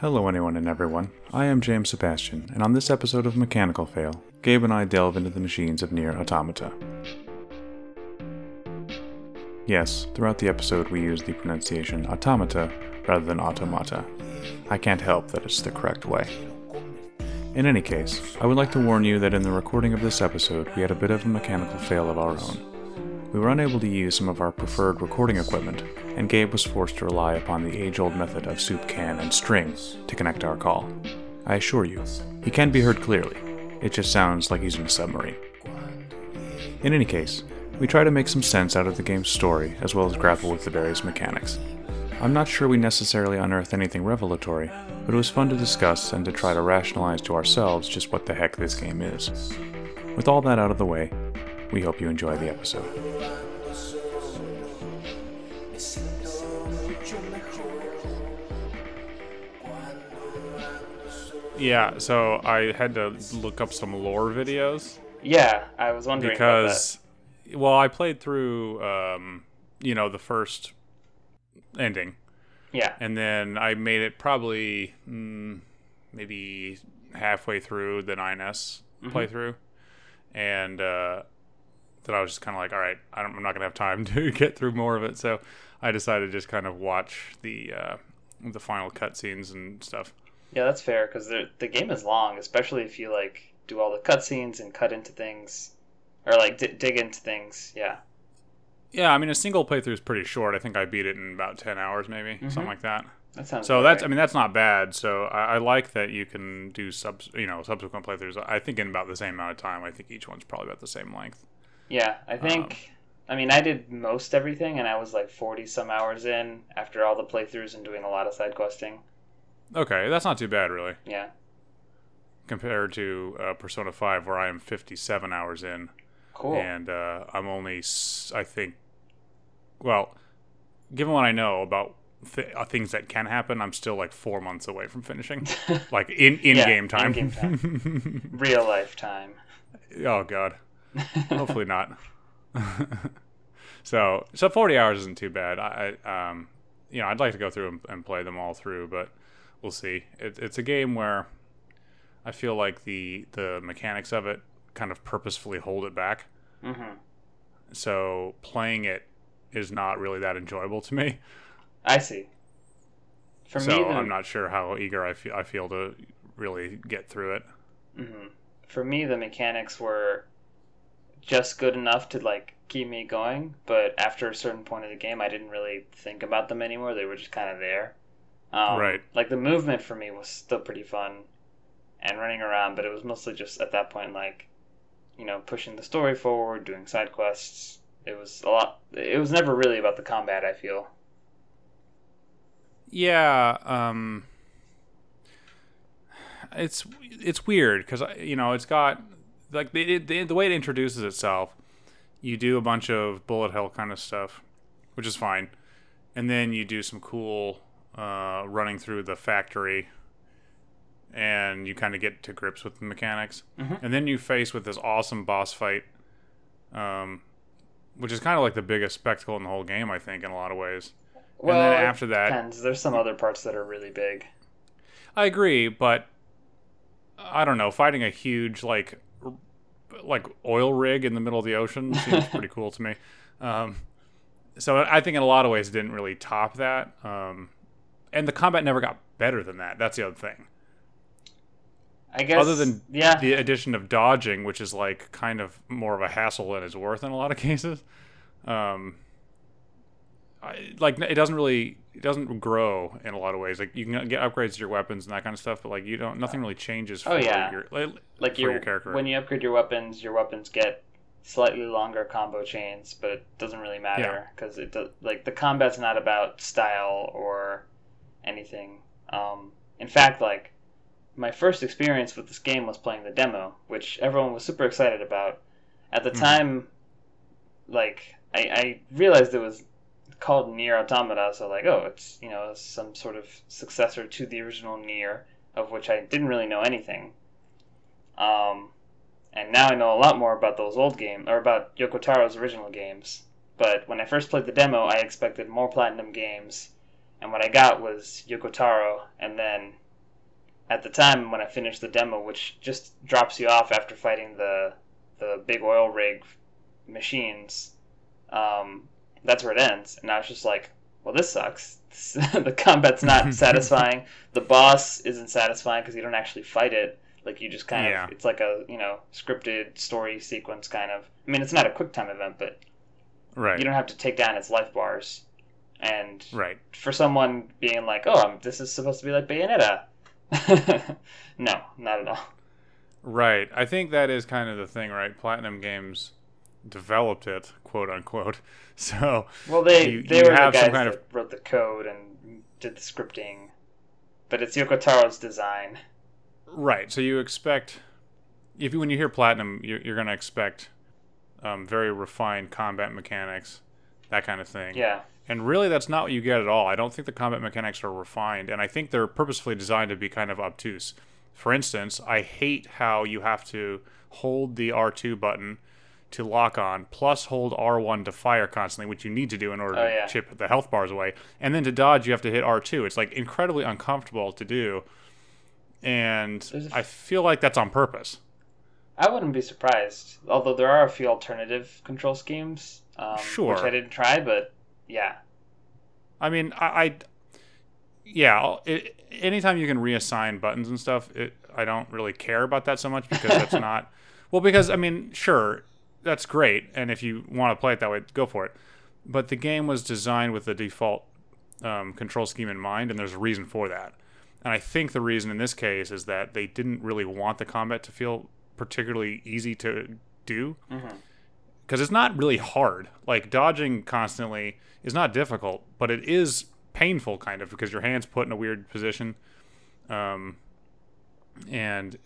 Hello, anyone and everyone. I am James Sebastian, and on this episode of Mechanical Fail, Gabe and I delve into the machines of NieR Automata. Yes, throughout the episode we use the pronunciation automata rather than automata. I can't help that it's the correct way. In any case, I would like to warn you that in the recording of this episode we had a bit of a mechanical fail of our own. We were unable to use some of our preferred recording equipment, and Gabe was forced to rely upon the age old method of soup can and string to connect our call. I assure you, he can be heard clearly. It just sounds like he's in a submarine. In any case, we try to make some sense out of the game's story as well as grapple with the various mechanics. I'm not sure we necessarily unearthed anything revelatory, but it was fun to discuss and to try to rationalize to ourselves just what the heck this game is. With all that out of the way, we hope you enjoy the episode. Yeah, so I had to look up some lore videos. Yeah, I was wondering because, well, I played through, um, you know, the first ending. Yeah, and then I made it probably mm, maybe halfway through the 9S playthrough, and uh, then I was just kind of like, all right, I don't, I'm not gonna have time to get through more of it, so I decided to just kind of watch the uh, the final cutscenes and stuff. yeah, that's fair because the the game is long, especially if you like do all the cutscenes and cut into things, or like d- dig into things. Yeah, Yeah, I mean, a single playthrough is pretty short. I think I beat it in about ten hours, maybe Mm-hmm. something like that. that sounds. So that's, I mean, that's not bad. So I, I like that you can do sub, you know, subsequent playthroughs. I think in about the same amount of time. I think each one's probably about the same length. Yeah, I think. um, I mean, I did most everything, and I was like forty some hours in after all the playthroughs and doing a lot of side questing. Okay, that's not too bad, really, Yeah, compared to uh, Persona Five, where I am fifty-seven hours in, cool. and uh, I'm only, I think, well, given what I know about th- uh, things that can happen, I'm still like four months away from finishing, like in in Yeah, game time. in-game Real life time. oh God. Hopefully not. So so 40 hours isn't too bad. I I, um you know i'd like to go through and, and play them all through but we'll see. It, it's a game where i feel like the the mechanics of it kind of purposefully hold it back. Hmm so playing it is not really that enjoyable to me. I see. For so me, the, i'm not sure how eager i feel i feel to really get through it. Hmm For me, the mechanics were just good enough to like keep me going, but after a certain point of the game, I didn't really think about them anymore. They were just kind of there. Um, Right. Like the movement for me was still pretty fun, and running around, but it was mostly just at that point like, you know, pushing the story forward, doing side quests. It was a lot. It was never really about the combat. I feel. Yeah, um it's it's weird cuz you know, it's got like the, the the way it introduces itself, you do a bunch of bullet hell kind of stuff, which is fine. And then you do some cool uh running through the factory and you kind of get to grips with the mechanics. Mhm. And then you face with this awesome boss fight um which is kind of like the biggest spectacle in the whole game, I think, in a lot of ways. Well, and then after that, depends. There's some other parts that are really big. I agree, but I don't know. Fighting a huge like like oil rig in the middle of the ocean seems pretty cool to me. Um, so I think in a lot of ways it didn't really top that. Um, and the combat never got better than that. That's the other thing. I guess. Other than yeah, the addition of dodging, which is like kind of more of a hassle than it's worth in a lot of cases. Um, I, like it doesn't really it doesn't grow in a lot of ways. Like you can get upgrades to your weapons and that kind of stuff, but like you don't nothing really changes for Oh, yeah. your like, like your, your character. when you upgrade your weapons, your weapons get slightly longer combo chains, but it doesn't really matter because it does, like the combat's not about style or anything. Um, in fact, like my first experience with this game was playing the demo, which everyone was super excited about. At the Mhm. time, like I, I realized it was called Nier Automata, so like, oh, it's you know some sort of successor to the original Nier, of which I didn't really know anything. Um, and now I know a lot more about those old games, or about Yoko Taro's original games. But when I first played the demo, I expected more Platinum games, and what I got was Yoko Taro, and then at the time when I finished the demo, which just drops you off after fighting the the big oil rig machines, um, that's where it ends. And I was just like, well, this sucks. the combat's not satisfying. The boss isn't satisfying because you don't actually fight it. Like you just kind Yeah. of, it's like a you know scripted story sequence kind of. I mean, it's not a quick time event, but Right. you don't have to take down its life bars. And right. for someone being like, "Oh, I'm, this is supposed to be like Bayonetta," no, not at all. Right. I think that is kind of the thing, right? Platinum Games developed it, quote unquote. So Well, they You- they you were the guys some kind that wrote the code and did the scripting, but it's Yoko Taro's design. Right. So you expect, if you, when you hear platinum, you're, you're going to expect um, very refined combat mechanics, that kind of thing. Yeah, And really, that's not what you get at all. I don't think the combat mechanics are refined, and I think they're purposefully designed to be kind of obtuse. For instance, I hate how you have to hold the R2 button to lock on, plus hold R1 to fire constantly, which you need to do in order Oh, to yeah. chip the health bars away. And then to dodge, you have to hit R2. It's like incredibly uncomfortable to do. And a- I feel like that's on purpose. I wouldn't be surprised. Although there are a few alternative control schemes, um, Sure. which I didn't try, but yeah, I mean, I, I yeah, it, anytime you can reassign buttons and stuff, it, I don't really care about that so much because that's not well. Because I mean, sure, that's great, and if you want to play it that way, go for it. But the game was designed with the default um, control scheme in mind, and there's a reason for that. And I think the reason in this case is that they didn't really want the combat to feel particularly easy to do Mhm. because it's not really hard. Like dodging constantly is not difficult, but it is painful kind of because your hands put in a weird position, um, and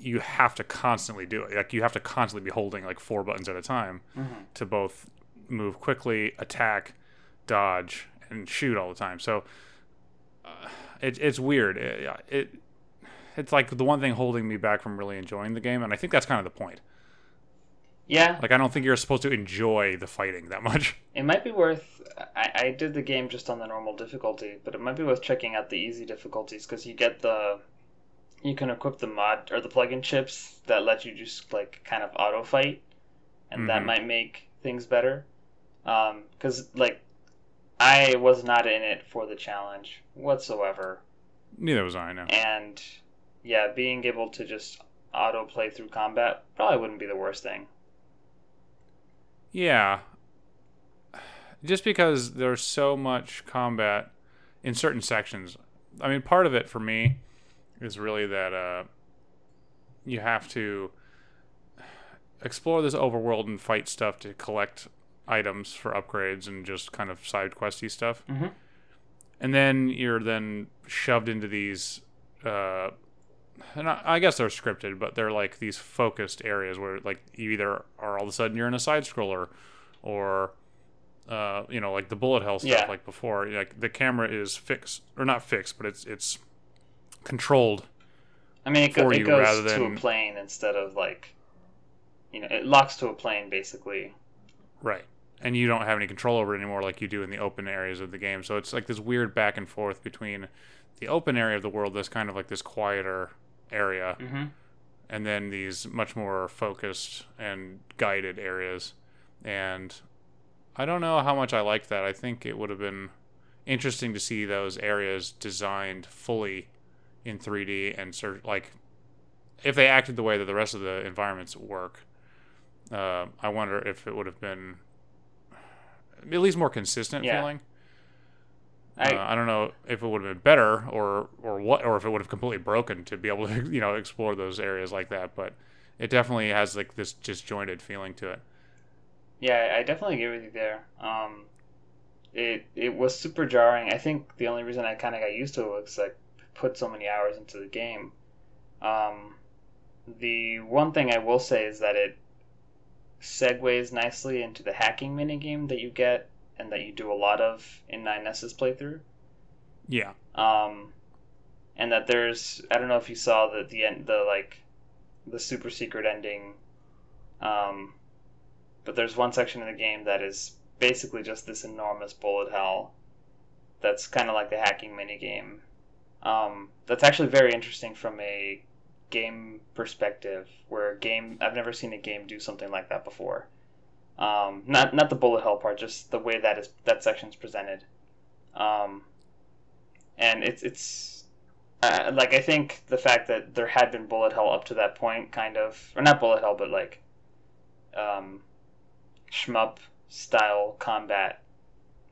you have to constantly do it. Like you have to constantly be holding like four buttons at a time Mhm. to both move quickly, attack, dodge, and shoot all the time. So uh, it, it's weird. It, it it's like the one thing holding me back from really enjoying the game, and I think that's kind of the point. yeah. Like I don't think you're supposed to enjoy the fighting that much. It might be worth. I, I did the game just on the normal difficulty, but it might be worth checking out the easy difficulties because you get the. You can equip the mod or the plugin chips that let you just like kind of auto fight, and that Mhm. might make things better. Because like, I was not in it for the challenge whatsoever, Neither was I. No. and yeah, being able to just auto play through combat probably wouldn't be the worst thing. Yeah. Just because there's so much combat in certain sections. I mean, part of it for me is really that uh, you have to explore this overworld and fight stuff to collect items for upgrades and just kind of side questy stuff. Mhm. And then you're then shoved into these. Uh, and I, I guess they're scripted, but they're like these focused areas where like you either are all of a sudden you're in a side scroller, or uh, you know like the bullet hell stuff Yeah. like before. Like the camera is fixed or not fixed, but it's it's controlled. I mean, it, go, for it you goes rather to than- a plane instead of like, you know, it locks to a plane basically. Right. And you don't have any control over it anymore like you do in the open areas of the game. So it's like this weird back and forth between the open area of the world that's kind of like this quieter area Mm-hmm. and then these much more focused and guided areas. And I don't know how much I like that. I think it would have been interesting to see those areas designed fully in 3D and like if they acted the way that the rest of the environments work. Uh, I wonder if it would have been at least more consistent Yeah. feeling. I, uh, I don't know if it would have been better or or what or if it would have completely broken to be able to you know explore those areas like that. But it definitely has like this disjointed feeling to it. yeah, I definitely agree with you there. Um, it it was super jarring. I think the only reason I kind of got used to it was like put so many hours into the game. Um, the one thing I will say is that it segues nicely into the hacking minigame that you get and that you do a lot of in Nine 9s's playthrough. Yeah, um, and that there's I don't know if you saw the the end the like the super secret ending, um, but there's one section in the game that is basically just this enormous bullet hell. That's kind of like the hacking mini game, Um, that's actually very interesting from a game perspective, where a game I've never seen a game do something like that before. Um, not not the bullet hell part, just the way that is that section's presented. Um, and it's it's uh, like I think the fact that there had been bullet hell up to that point, kind of, or not bullet hell, but like um, shmup style combat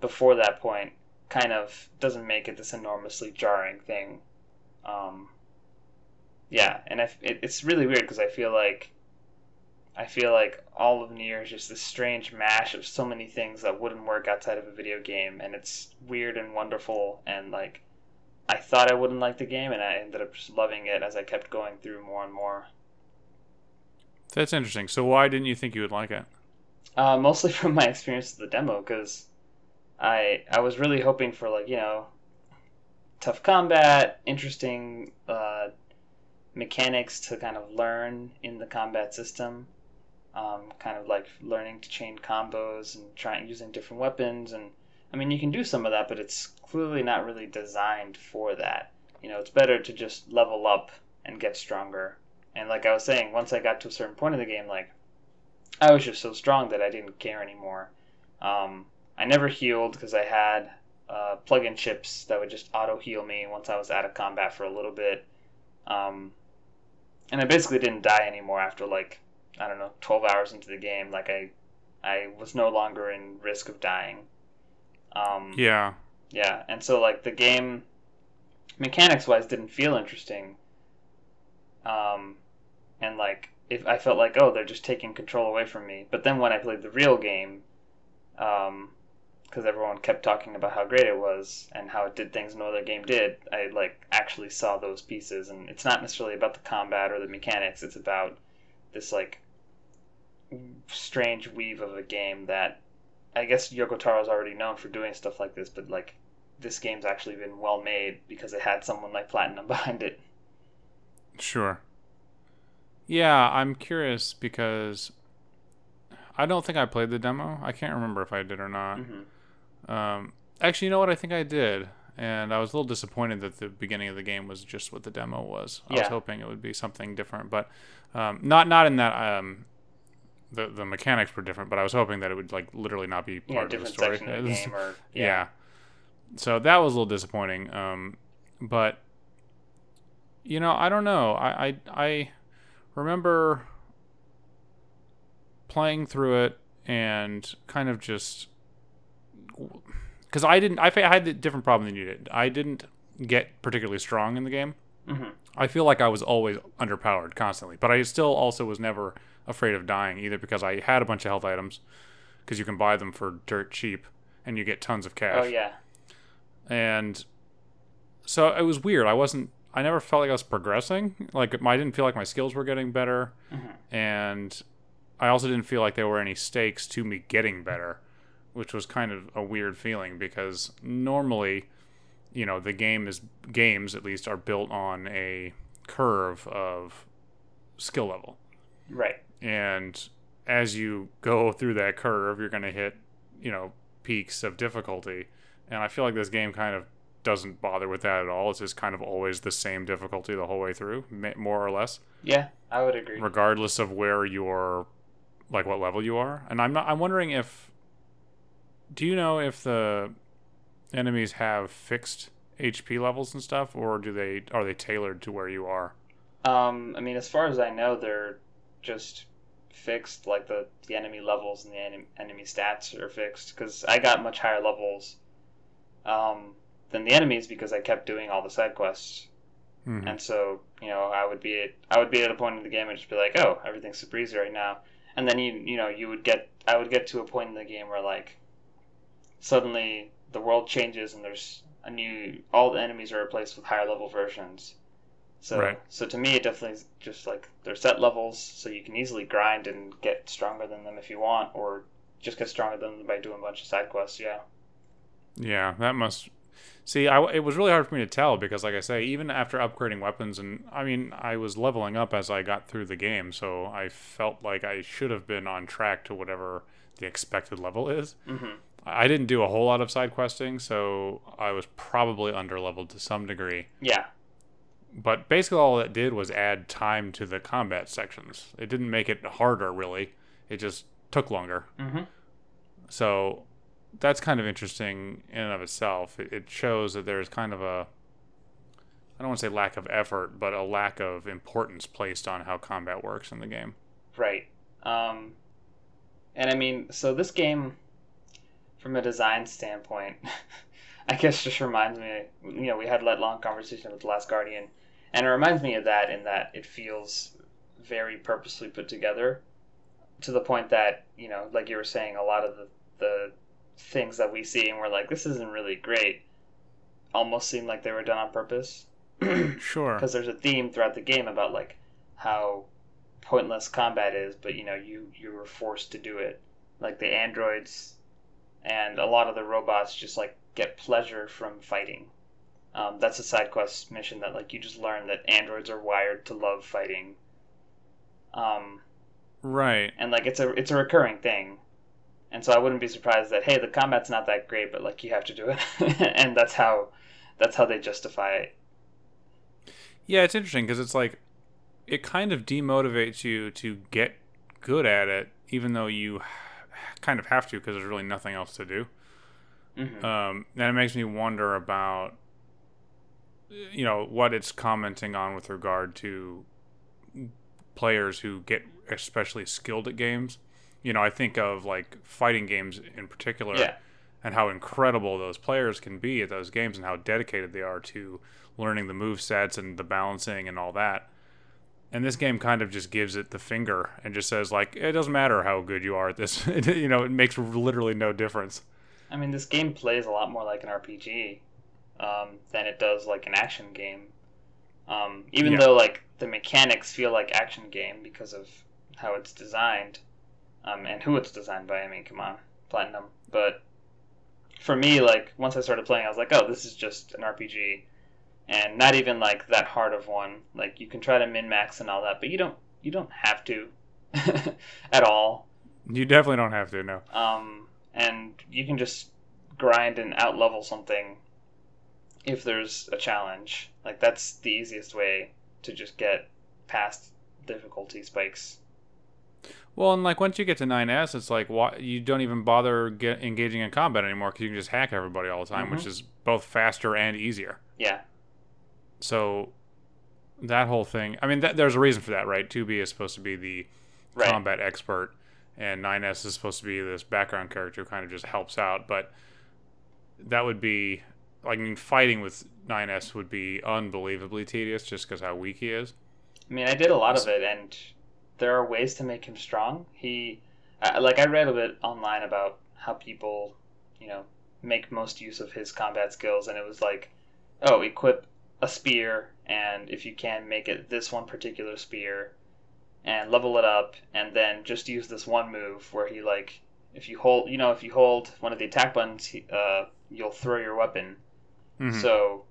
before that point, kind of doesn't make it this enormously jarring thing. Um, yeah, and I, it, it's really weird because I feel like I feel like all of Nier is just this strange mash of so many things that wouldn't work outside of a video game, and it's weird and wonderful. And like, I thought I wouldn't like the game, and I ended up just loving it as I kept going through more and more. That's interesting. So why didn't you think you would like it? Uh, mostly from my experience with the demo, because I I was really hoping for like you know tough combat, interesting uh, mechanics to kind of learn in the combat system. Um, kind of like learning to chain combos and trying using different weapons and I mean you can do some of that but it's clearly not really designed for that. You know it's better to just level up and get stronger. And like I was saying once I got to a certain point in the game like I was just so strong that I didn't care anymore. Um, I never healed because I had uh, plug-in chips that would just auto heal me once I was out of combat for a little bit um, and I basically didn't die anymore after like I don't know, 12 hours into the game, like I, I was no longer in risk of dying. Um, Yeah. yeah, and so like the game, mechanics wise, didn't feel interesting. Um, and like if I felt like oh they're just taking control away from me, but then when I played the real game, um, because everyone kept talking about how great it was and how it did things no other game did, I like actually saw those pieces, and it's not necessarily about the combat or the mechanics. It's about this like strange weave of a game that I guess Yoko Taro's already known for doing stuff like this, but like this game's actually been well made because it had someone like Platinum behind it. Sure. Yeah, I'm curious because I don't think I played the demo. I can't remember if I did or not. hmm Um, actually, you know what? I think I did, and I was a little disappointed that the beginning of the game was just what the demo was. I was hoping it would be something different, but um, not not in that um, the the mechanics were different. But I was hoping that it would like literally not be Yeah, part of the story. of the or yeah. yeah. So that was a little disappointing. Um, but you know, I don't know. I I, I remember playing through it and kind of just because I didn't. I, I had a different problem than you did. I didn't get particularly strong in the game. hmm I feel like I was always underpowered constantly, but I still also was never afraid of dying either because I had a bunch of health items because you can buy them for dirt cheap and you get tons of cash Oh yeah. and so it was weird. I wasn't. I never felt like I was progressing. Like I didn't feel like my skills were getting better, Mhm. and I also didn't feel like there were any stakes to me getting better, which was kind of a weird feeling because normally, you know, the game is games at least are built on a curve of skill level, Right. and as you go through that curve, you're going to hit, you know, peaks of difficulty. And I feel like this game kind of doesn't bother with that at all. It's just kind of always the same difficulty the whole way through, more or less, Yeah, I would agree. regardless of where you're, like what level you are. And I'm not. I'm wondering if. Do you know if the enemies have fixed HP levels and stuff, or do they are they tailored to where you are? Um, I mean, as far as I know, they're just fixed. Like the the enemy levels and the enemy, enemy stats are fixed. Because I got much higher levels um, than the enemies because I kept doing all the side quests. Mhm. And so, you know, I would be at I would be at a point in the game and just be like, oh, everything's super easy right now. And then you you know you would get I would get to a point in the game where like suddenly the world changes and there's a new all the enemies are replaced with higher level versions. So Right. so to me it definitely is just like they're set levels so you can easily grind and get stronger than them if you want or just get stronger than them by doing a bunch of side quests. Yeah. Yeah, that must. See, I, it was really hard for me to tell because, like I say, even after upgrading weapons, and I mean, I was leveling up as I got through the game, so I felt like I should have been on track to whatever the expected level is. hmm I didn't do a whole lot of side questing, so I was probably underleveled to some degree. Yeah. But basically, all it did was add time to the combat sections. It didn't make it harder, really. It just took longer. Mm-hmm. So that's kind of interesting in and of itself. It, it shows that there's kind of a, I don't want to say lack of effort, but a lack of importance placed on how combat works in the game. Right. Um, and I mean, so this game, from a design standpoint, I guess just reminds me. You know, we had that long conversation with the Last Guardian, and it reminds me of that in that it feels very purposely put together, to the point that you know, like you were saying, a lot of the the things that we see and we're like, this isn't really great, almost seem like they were done on purpose. Sure. because there's a theme throughout the game about like how pointless combat is, but you know you you were forced to do it. Like the androids and a lot of the robots just like get pleasure from fighting. Um, that's a side quest mission that like you just learn that androids are wired to love fighting. Um, Right. and like it's a it's a recurring thing. And so I wouldn't be surprised that hey the combat's not that great, but like you have to do it, and that's how that's how they justify it. Yeah, it's interesting because it's like it kind of demotivates you to get good at it, even though you kind of have to because there's really nothing else to do. hmm Um, and it makes me wonder about, you know, what it's commenting on with regard to players who get especially skilled at games. You know, I think of like fighting games in particular, Yeah. and how incredible those players can be at those games, and how dedicated they are to learning the move sets and the balancing and all that. And this game kind of just gives it the finger and just says like, it doesn't matter how good you are at this. you know, it makes literally no difference. I mean, this game plays a lot more like an RPG um, than it does like an action game. Um, even Yeah. though like the mechanics feel like action game because of how it's designed um, and who it's designed by. I mean, come on, Platinum. But for me, like once I started playing, I was like, oh, this is just an RPG, and not even like that hard of one. Like you can try to min max and all that, but you don't you don't have to at all. You definitely don't have to, no. um, and you can just grind and out level something if there's a challenge. Like that's the easiest way to just get past difficulty spikes. Well, and like once you get to 9S, it's like why you don't even bother get, engaging in combat anymore because you can just hack everybody all the time, which Mhm. is both faster and easier. Yeah, So that whole thing, I mean, that, there's a reason for that, right? 2B is supposed to be the right. combat expert, and 9S is supposed to be this background character who kind of just helps out. But that would be, like, I mean, fighting with 9S would be unbelievably tedious just because how weak he is. I mean, I did a lot of it, and there are ways to make him strong. He, like, I read a bit online about how people, you know, make most use of his combat skills, and it was like, oh, equip a spear, and if you can, make it this one particular spear, and level it up, and then just use this one move where he like, if you hold, you know, if you hold one of the attack buttons, uh, you'll throw your weapon. Mhm. So,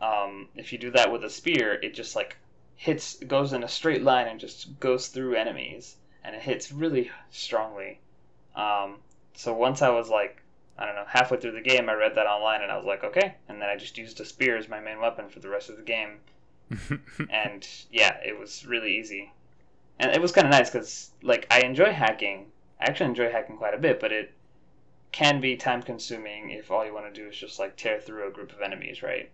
um, if you do that with a spear, it just like hits, goes in a straight line and just goes through enemies, and it hits really strongly. Um, so once I was like, I don't know, halfway through the game, I read that online, and I was like, okay, and then I just used a spear as my main weapon for the rest of the game, and yeah, it was really easy, and it was kind of nice because like I enjoy hacking. I actually enjoy hacking quite a bit, but it can be time consuming if all you want to do is just like tear through a group of enemies, right?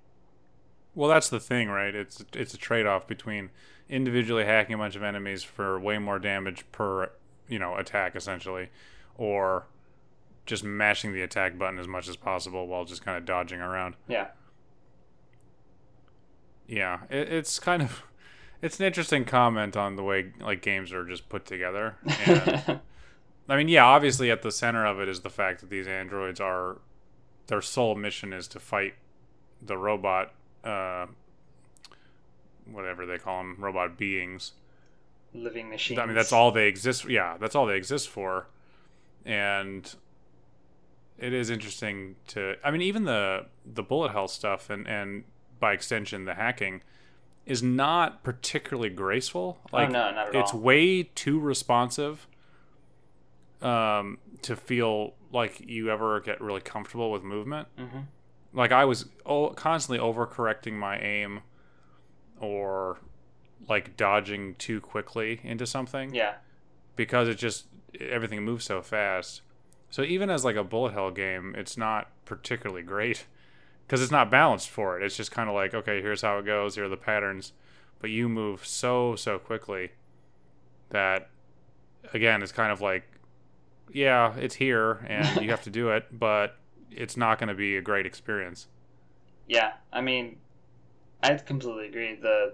Well, that's the thing, right? It's it's a trade-off between individually hacking a bunch of enemies for way more damage per, you know, attack essentially, or just mashing the attack button as much as possible while just kind of dodging around. Yeah. Yeah, it, it's kind of it's an interesting comment on the way like games are just put together. And I mean, yeah, obviously at the center of it is the fact that these androids are their sole mission is to fight the robot uh whatever they call them, robot beings. Living machines. I mean, that's all they exist. Yeah, that's all they exist for, and it is interesting to. I mean, even the the bullet hell stuff, and and by extension the hacking, is not particularly graceful. Like, oh no, not at it's all. way too responsive. um, to feel like you ever get really comfortable with movement. Mm-hmm. Like I was o- constantly overcorrecting my aim, or like dodging too quickly into something Yeah. because it just everything moves so fast. So even as like a bullet hell game, it's not particularly great because it's not balanced for it. It's just kind of like okay, here's how it goes, here are the patterns, but you move so so quickly that again, it's kind of like yeah, it's here and you have to do it, but it's not going to be a great experience. Yeah, I mean, I completely agree. The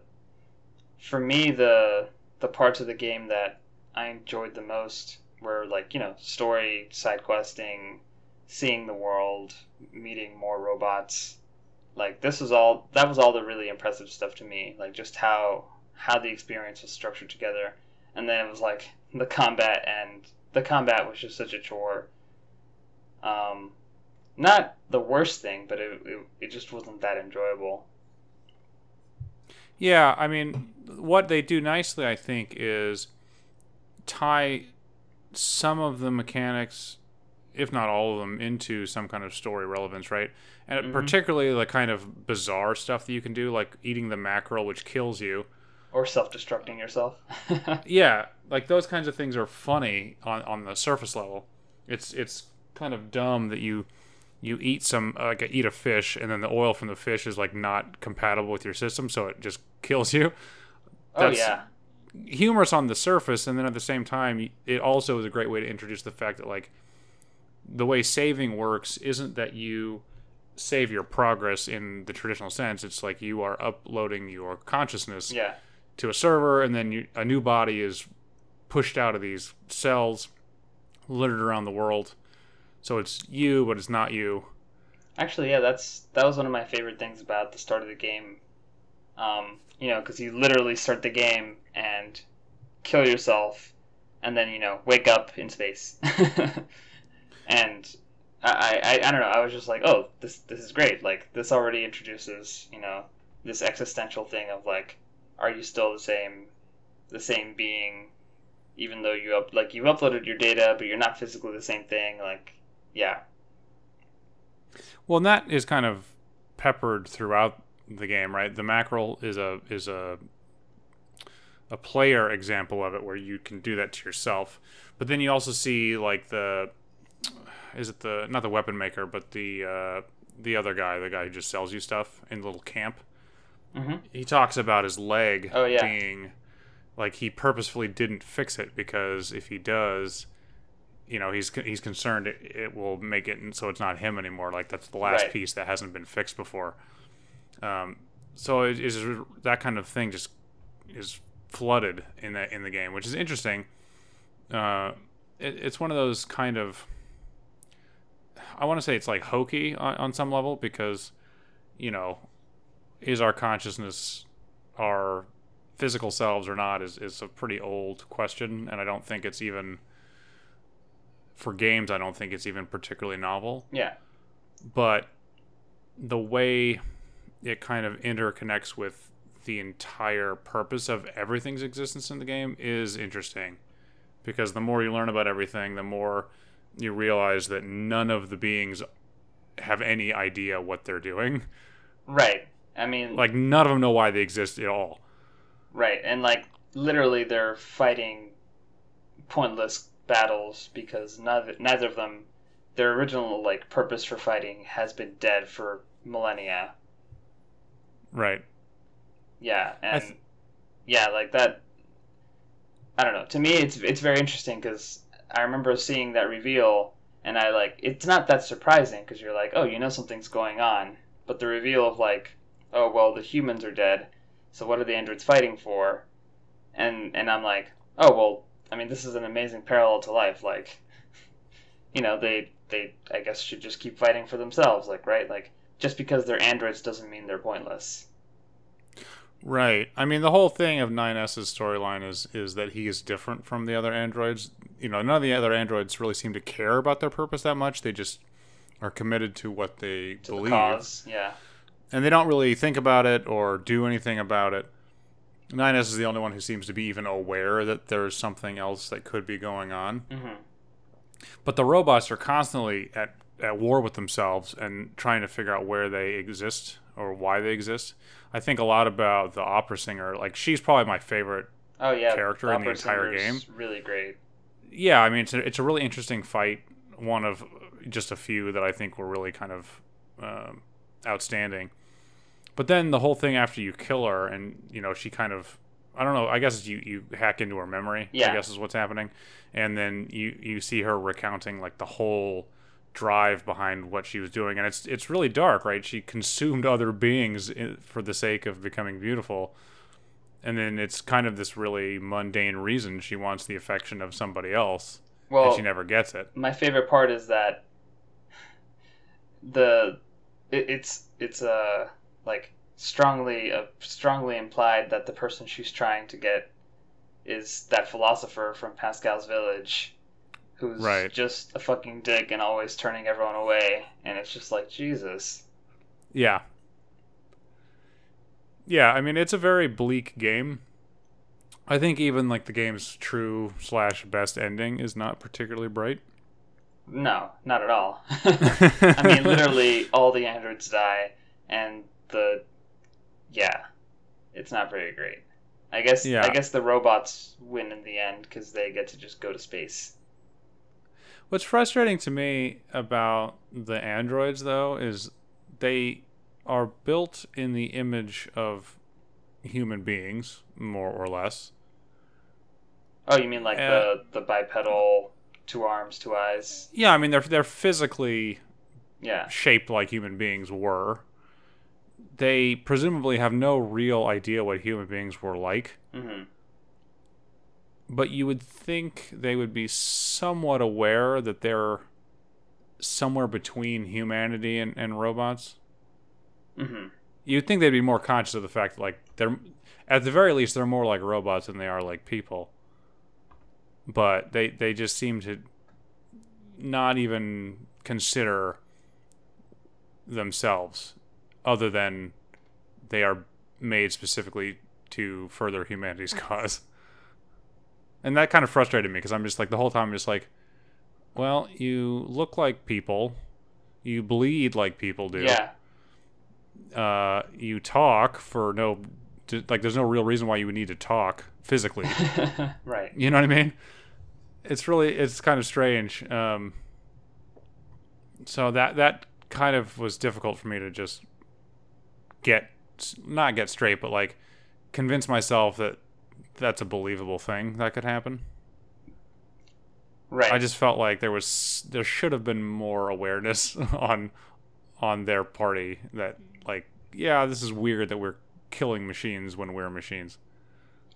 for me the the parts of the game that I enjoyed the most were like you know story, side questing, seeing the world, meeting more robots. Like this was all that was all the really impressive stuff to me. Like just how how the experience was structured together, and then it was like the combat and the combat was just such a chore. Um, not the worst thing, but it, it, it just wasn't that enjoyable. Yeah, I mean, what they do nicely, I think, is tie some of the mechanics, if not all of them, into some kind of story relevance, right? And Mhm. particularly the kind of bizarre stuff that you can do, like eating the mackerel, which kills you. Or self destructing yourself. Yeah, like those kinds of things are funny on, on the surface level. It's it's kind of dumb that you you eat some uh, like eat a fish and then the oil from the fish is like not compatible with your system, so it just kills you. oh, yeah. Humorous on the surface and then at the same time it also is a great way to introduce the fact that like the way saving works isn't that you save your progress in the traditional sense it's like you are uploading your consciousness Yeah. to a server and then you, a new body is pushed out of these cells littered around the world so it's you but it's not you Actually, yeah, that's that was one of my favorite things about the start of the game. Um, you know, because you literally start the game and kill yourself, and then you know wake up in space. and I, I I don't know. I was just like, oh, this this is great. Like this already introduces you know this existential thing of like, are you still the same, the same being, even though you up like you've uploaded your data, but you're not physically the same thing. Like, yeah, Well, and that is kind of peppered throughout the game, right? The mackerel is a is a a player example of it where you can do that to yourself. But then you also see like the is it the not the weapon maker, but the uh, the other guy, the guy who just sells you stuff in the little camp. mm-hmm. He talks about his leg Oh, yeah. being like he purposefully didn't fix it because if he does, you know, he's he's concerned it, it will make it so it's not him anymore. Like that's the last Right. piece that hasn't been fixed before. Um, so it is that kind of thing just is flooded in that in the game, which is interesting. Uh, it, it's one of those kind of I want to say it's like hokey on, on some level because you know is our consciousness our physical selves or not is, is a pretty old question and i don't think it's even for games i don't think it's even particularly novel yeah. but the way it kind of interconnects with the entire purpose of everything's existence in the game is interesting. Because the more you learn about everything the more you realize that none of the beings have any idea what they're doing. Right. I mean, like none of them know why they exist at all. Right, and like literally, they're fighting pointless battles because neither neither of them, their original like purpose for fighting has been dead for millennia. right Yeah, and th- yeah, like that. I don't know. To me, it's it's very interesting because I remember seeing that reveal, and I like it's not that surprising because you're like, oh, you know something's going on, but the reveal of like, oh well, the humans are dead, so what are the androids fighting for? And and I'm like, oh well, I mean, this is an amazing parallel to life. Like, you know, they they I guess should just keep fighting for themselves. Like, right? Like, just because they're androids doesn't mean they're pointless. Right. I mean, the whole thing of 9S's storyline is is that he is different from the other androids. You know, none of the other androids really seem to care about their purpose that much. They just are committed to what they To believe, the cause, yeah. and they don't really think about it or do anything about it. 9S is the only one who seems to be even aware that there's something else that could be going on. hmm But the robots are constantly at at war with themselves and trying to figure out where they exist or why they exist. I think a lot about the opera singer. Like she's probably my favorite. Oh yeah, character in the entire game. Really great. Yeah, I mean it's a, it's a really interesting fight. One of just a few that I think were really kind of um, outstanding. But then the whole thing after you kill her and you know she kind of I don't know. I guess you you hack into her memory. Yeah. I guess is what's happening, and then you you see her recounting like the whole drive behind what she was doing, and it's it's really dark, right? She consumed other beings for the sake of becoming beautiful, and then it's kind of this really mundane reason she wants the affection of somebody else, Well, and she never gets it. my favorite part is that the it, it's it's uh like strongly uh, strongly implied that the person she's trying to get is that philosopher from Pascal's village who's Right. just a fucking dick and always turning everyone away and it's just like Jesus. Yeah. Yeah, I mean it's a very bleak game. I think even like the game's true slash best ending is not particularly bright. No, not at all. I mean literally all the androids die and the yeah, it's not very great. I guess Yeah. I guess the robots win in the end cuz they get to just go to space. What's frustrating to me about the androids though is they are built in the image of human beings, more or less. Oh, you mean like the the bipedal two arms, two eyes? Yeah, I mean they're they're physically Yeah. shaped like human beings were. They presumably have no real idea what human beings were like. Mhm. But you would think they would be somewhat aware that they're somewhere between humanity and, and robots. Mhm. You'd think they'd be more conscious of the fact that, like, they're, at the very least, they're more like robots than they are like people. But they, they just seem to not even consider themselves other than they are made specifically to further humanity's cause. And that kind of frustrated me because I'm just like the whole time I'm just like, well, you look like people, you bleed like people do, Yeah. uh, you talk for no, like there's no real reason why you would need to talk physically. right. You know what I mean? It's really it's kind of strange. Um, so that that kind of was difficult for me to just get not get straight, but like convince myself that that's a believable thing that could happen. Right. I just felt like there was there should have been more awareness on on their party that like yeah, this is weird that we're killing machines when we're machines.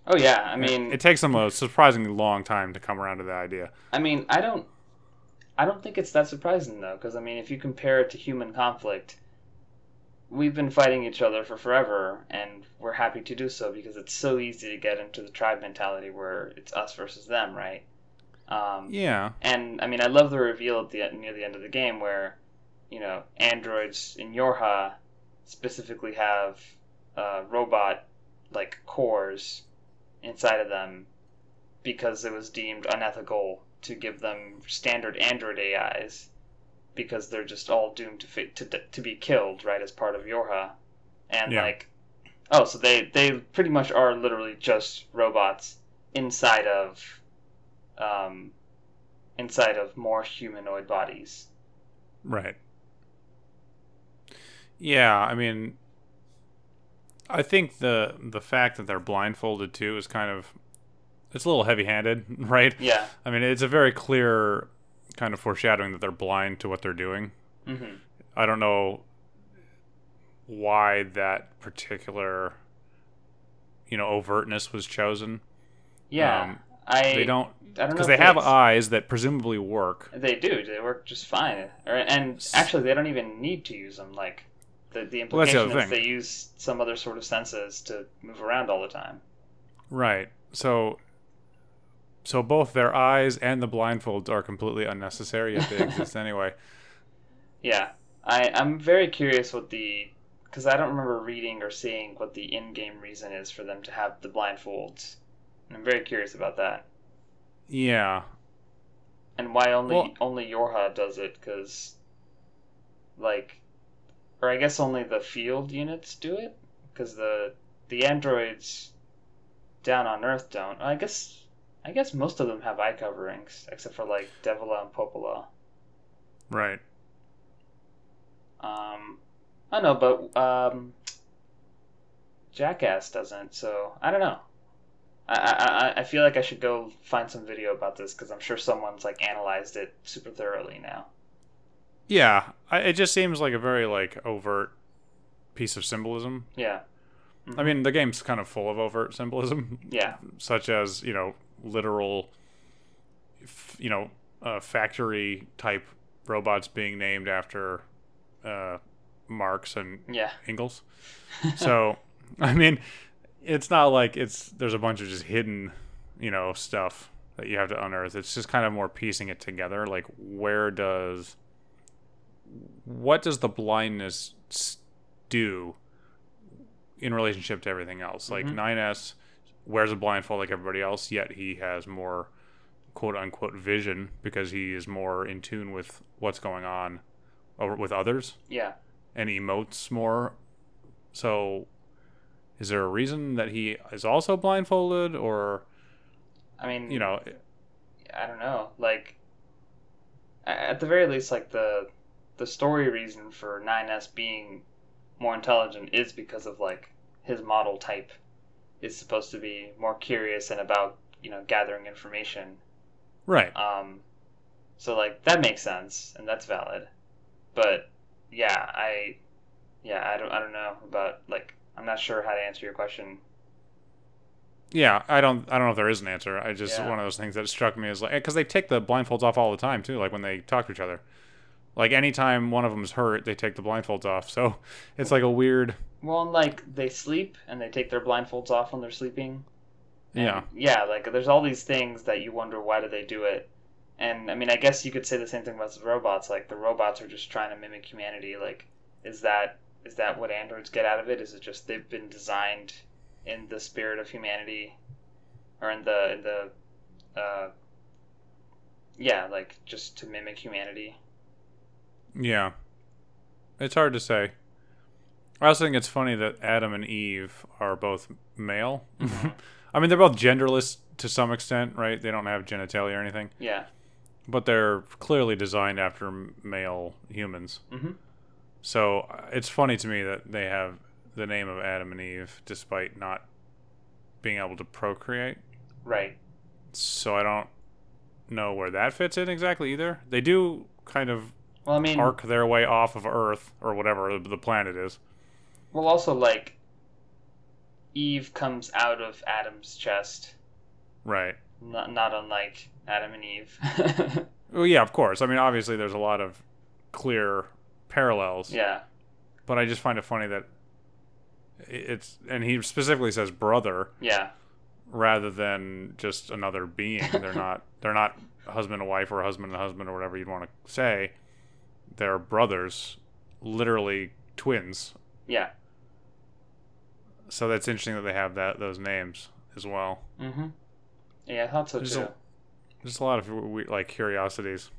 Oh yeah. I mean, it takes them a surprisingly long time to come around to the idea. I mean, I don't, I don't think it's that surprising though, because I mean, if you compare it to human conflict, we've been fighting each other for forever, and we're happy to do so because it's so easy to get into the tribe mentality where it's us versus them, right? Um, Yeah. And I mean, I love the reveal at the near the end of the game where, you know, androids in Yorha specifically have uh, robot like cores inside of them because it was deemed unethical to give them standard android AIs because they're just all doomed to fi- to to be killed right as part of Yorha, and Yeah. like, oh, so they they pretty much are literally just robots inside of, um, inside of more humanoid bodies. Right. Yeah, I mean I think the the fact that they're blindfolded too is kind of it's a little heavy-handed, right? Yeah. I mean, it's a very clear kind of foreshadowing that they're blind to what they're doing. hmm I don't know why that particular you know overtness was chosen. Yeah. Um, I they don't I don't know because they have eyes that presumably work. They do. They work just fine. And actually, they don't even need to use them. Like the the Well, the implication is thing. they use some other sort of senses to move around all the time. Right. So so both their eyes and the blindfolds are completely unnecessary if they exist anyway. Yeah, I I'm very curious what the because I don't remember reading or seeing what the in-game reason is for them to have the blindfolds. And I'm very curious about that. Yeah. and why only Well- only Yorha does it? Because, like, or I guess only the field units do it. Because the the androids down on Earth don't. I guess I guess most of them have eye coverings, except for like Devola and Popola. Right. Um, I know, but um, Jackass doesn't. So I don't know. I, I I- I feel like I should go find some video about this because I'm sure someone's like analyzed it super thoroughly now. Yeah, I, it just seems like a very like overt piece of symbolism. Yeah. I mean, the game's kind of full of overt symbolism, Yeah. such as you know literal, f- you know, uh, factory type robots being named after uh, Marx and Yeah. Engels. So, I mean, it's not like it's there's a bunch of just hidden, you know, stuff that you have to unearth. It's just kind of more piecing it together. Like, where does what does the blindness do in relationship to everything else? Like Mhm. 9S wears a blindfold like everybody else, yet he has more quote unquote vision because he is more in tune with what's going on over with others Yeah. and emotes more. So, is there a reason that he is also blindfolded, or I mean, you know, I don't know. Like, at the very least, like the the story reason for 9S being more intelligent is because of like his model type is supposed to be more curious and about you know gathering information. right? Um, so like that makes sense and that's valid. But yeah, I yeah I don't I don't know about like I'm not sure how to answer your question. Yeah, I don't, I don't know if there is an answer. I just Yeah. one of those things that struck me as like because they take the blindfolds off all the time too, like when they talk to each other. Like anytime one of them is hurt, they take the blindfolds off. So it's like a weird, Well, and, like they sleep and they take their blindfolds off when they're sleeping. And, yeah, yeah like there's all these things that you wonder why do they do it. And i mean i guess you could say the same thing about the robots. Like the robots are just trying to mimic humanity. Like is that is that what androids get out of it? Is it just they've been designed in the spirit of humanity? Or in the in the uh yeah like just to mimic humanity yeah. It's hard to say. I also think it's funny that Adam and Eve are both male. I mean, they're both genderless to some extent, right? They don't have genitalia or anything. yeah but they're clearly designed after male humans. Mhm. So uh, it's funny to me that they have the name of Adam and Eve despite not being able to procreate. right So I don't know where that fits in exactly either. They do kind of well i mean arc their way off of Earth or whatever the planet is. well also like eve comes out of adam's chest Right. not, not unlike adam and eve Well, yeah, of course. I mean, obviously, there's a lot of clear parallels. yeah But I just find it funny that it's, and he specifically says brother. yeah rather than just another being. They're not they're not husband and wife or husband and husband or whatever you'd want to say. They're brothers, literally twins. yeah So that's interesting that they have that those names as well. Mm-hmm. Yeah, I thought so There's too. a- Just a lot of like curiosities.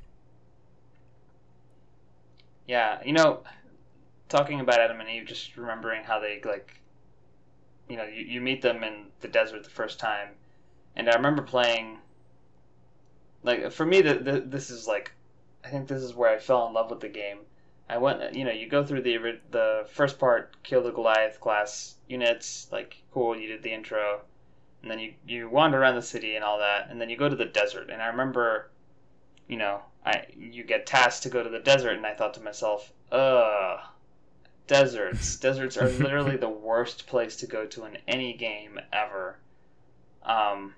Yeah, you know, talking about Adam and Eve, just remembering how they like, you know, you, you meet them in the desert the first time, and I remember playing. Like for me, the, the this is like, I think this is where I fell in love with the game. I went, you know, you go through the the first part, kill the Goliath class units, like cool, you did the intro, and then you you wander around the city and all that, and then you go to the desert. And I remember, you know, I you get tasked to go to the desert, and I thought to myself, ugh, deserts. deserts are literally the worst place to go to in any game ever. Um,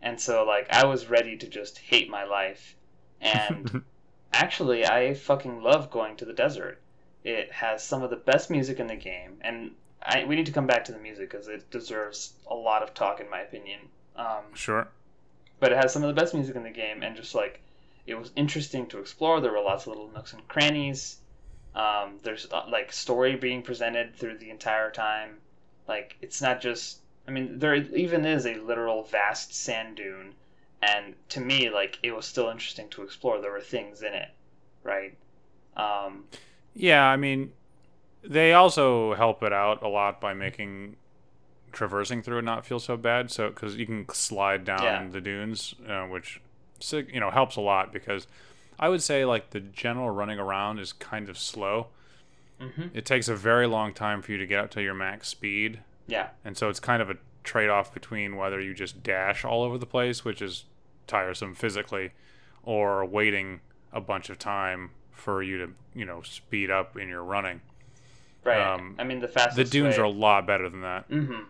and so like I was ready to just hate my life, and actually I fucking love going to the desert. It has some of the best music in the game, and I we need to come back to the music because it deserves a lot of talk in my opinion. Um, Sure. but it has some of the best music in the game and just like it was interesting to explore there were lots of little nooks and crannies um, there's uh, like story being presented through the entire time like it's not just i mean there even is a literal vast sand dune and to me, like it was still interesting to explore. There were things in it, right? Um, Yeah, I mean, they also help it out a lot by making traversing through it not feel so bad. So because you can slide down Yeah. the dunes, uh, which you know helps a lot because I would say like the general running around is kind of slow. mhm. It takes a very long time for you to get up to your max speed, Yeah, and so it's kind of a trade-off between whether you just dash all over the place, which is tiresome physically, or waiting a bunch of time for you to you know speed up in your running. right. Um, I mean, the fastest. The dunes way... are a lot better than that mm-hmm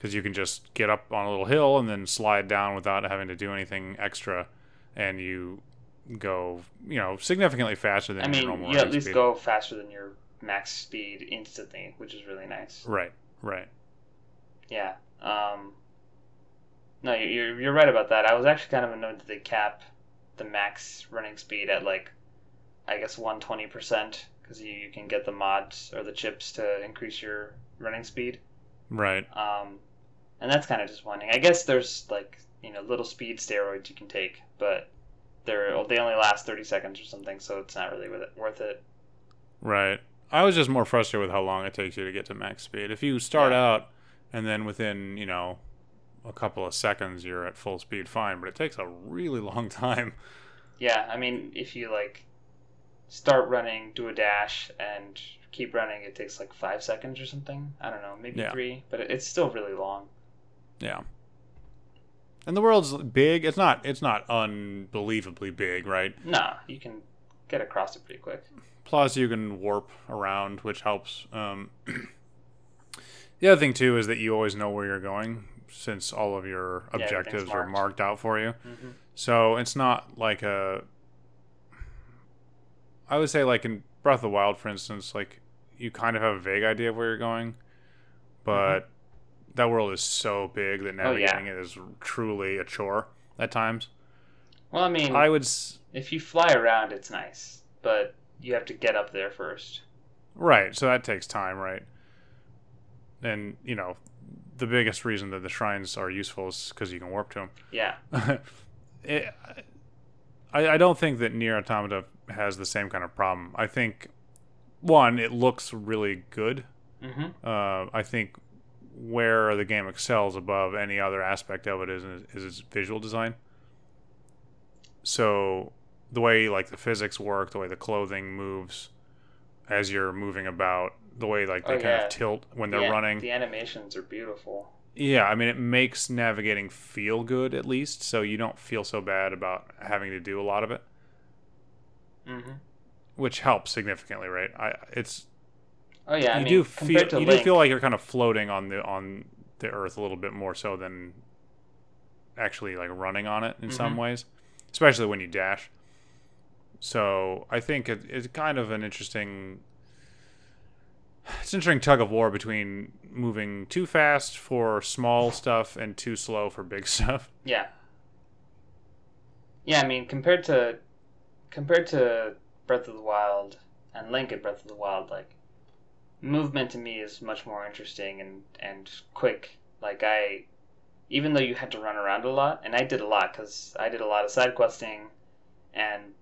because you can just get up on a little hill and then slide down without having to do anything extra, and you go you know significantly faster than I your mean, normal you at least speed. go faster than your max speed instantly, which is really nice. Right, right. Yeah. Um, no, you- you're you're right about that. I was actually kind of annoyed that they cap the max running speed at like, I guess one twenty percent because you, you can get the mods or the chips to increase your running speed. Right. Um, and that's kind of disappointing. I guess there's like you know little speed steroids you can take, but they're they only last thirty seconds or something, so it's not really worth it. Worth it. Right. I was just more frustrated with how long it takes you to get to max speed. If you start Yeah. out and then within, you know, a couple of seconds you're at full speed, fine, but it takes a really long time. Yeah, I mean, if you like start running, do a dash, and keep running, it takes like five seconds or something. I don't know, maybe Yeah. three, but it's still really long. Yeah. And the world's big. It's not it's not unbelievably big, right? Nah, you can get across it pretty quick. Plus, you can warp around, which helps. Um, the other thing too is that you always know where you're going, since all of your Yeah, objectives are marked. out for you. hmm So it's not like a. I would say, like in Breath of the Wild, for instance, like you kind of have a vague idea of where you're going, but that world is so big that Mm-hmm. Oh, yeah. navigating it is truly a chore at times. Well, I mean, I would. s- if you fly around, it's nice, but you have to get up there first. Right, so that takes time, right? And, you know, the biggest reason that the shrines are useful is because you can warp to Yeah, them. it, I, I don't think that Nier Automata has the same kind of problem. I think, one, it looks really good. hmm Uh, I think where the game excels above any other aspect of it is, is its visual design. So the way like the physics work, the way the clothing moves as you're moving about, the way like they Oh, kind yeah. of tilt when they're the, running. The animations are beautiful. Yeah, I mean it makes navigating feel good at least, so you don't feel so bad about having to do a lot of it, hmm which helps significantly, right? I it's Oh yeah, I you mean, do feel you Link, do feel like you're kind of floating on the on the earth a little bit more so than actually like running on it in some Mhm. ways, especially when you dash. So I think it, it's kind of an interesting. It's an interesting tug of war between moving too fast for small stuff and too slow for big stuff. Yeah. Yeah, I mean, compared to compared to Breath of the Wild and Link at Breath of the Wild, like movement to me is much more interesting and and quick. Like I, even though you had to run around a lot, and I did a lot because I did a lot of side questing, and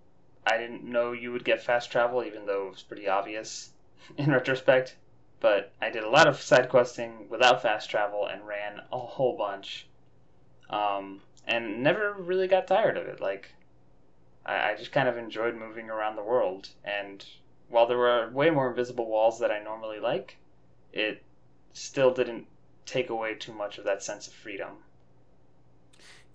I didn't know you would get fast travel, even though it was pretty obvious in retrospect. But I did a lot of side questing without fast travel and ran a whole bunch um, and never really got tired of it. Like, I, I just kind of enjoyed moving around the world, and while there were way more invisible walls that I normally like, it still didn't take away too much of that sense of freedom.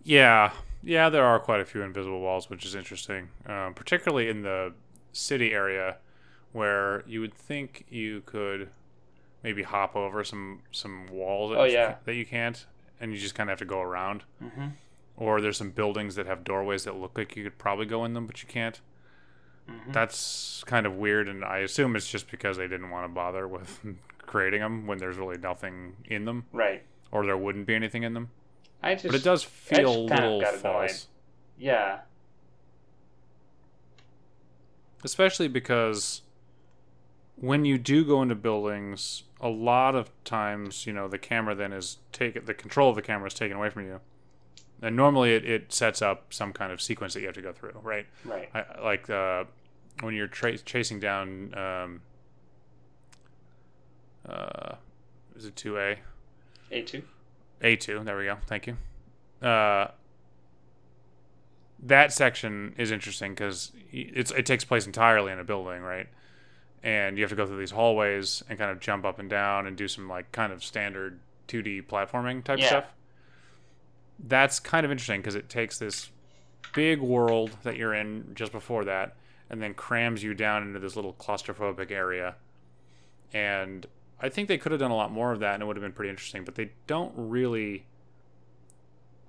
Yeah, yeah, there are quite a few invisible walls, which is interesting, um, particularly in the city area, where you would think you could maybe hop over some some walls that, Oh, you, yeah. ca- that you can't, and you just kind of have to go around. Mm-hmm. Or there's some buildings that have doorways that look like you could probably go in them, but you can't. Mm-hmm. That's kind of weird, and I assume it's just because they didn't want to bother with creating them when there's really nothing in them, Right. or there wouldn't be anything in them. I just. But it does feel a just kind of little false. Yeah. especially because when you do go into buildings a lot of times you know the camera then is taken the control of the camera is taken away from you And normally it, it sets up some kind of sequence that you have to go through, right? Right. I, like uh, when you're tra- chasing down, um, uh, is it two A? A two. A two. There we go. Thank you. Uh, that section is interesting because it's it takes place entirely in a building, right? And you have to go through these hallways and kind of jump up and down and do some like kind of standard 2D platforming type Yeah. stuff. That's kind of interesting because it takes this big world that you're in just before that and then crams you down into this little claustrophobic area. And I think they could have done a lot more of that and it would have been pretty interesting, but they don't really.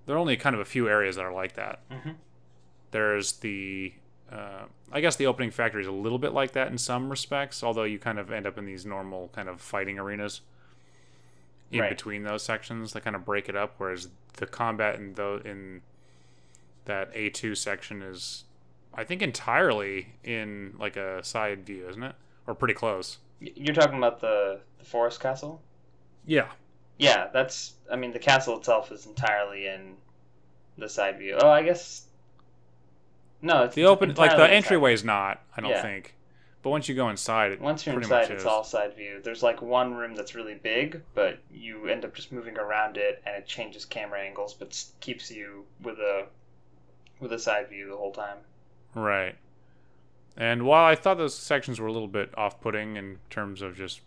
There are only kind of a few areas that are like that. Mm-hmm. There's the. Uh, I guess the opening factory is a little bit like that in some respects, although you kind of end up in these normal kind of fighting arenas in Right. between those sections that kind of break it up. Whereas the combat in the in that A two section is, I think, entirely in like a side view, isn't it? Or pretty close. You're talking about the the forest castle. Yeah. Yeah, that's. I mean, the castle itself is entirely in the side view. Oh, I guess. No, it's The open like the entryway is not. I don't Yeah. think. But once you go inside, it Once you're inside, it's is. all side view. There's like one room that's really big, but you end up just moving around it, and it changes camera angles, but keeps you with a with a side view the whole time. Right. And while I thought those sections were a little bit off putting in terms of just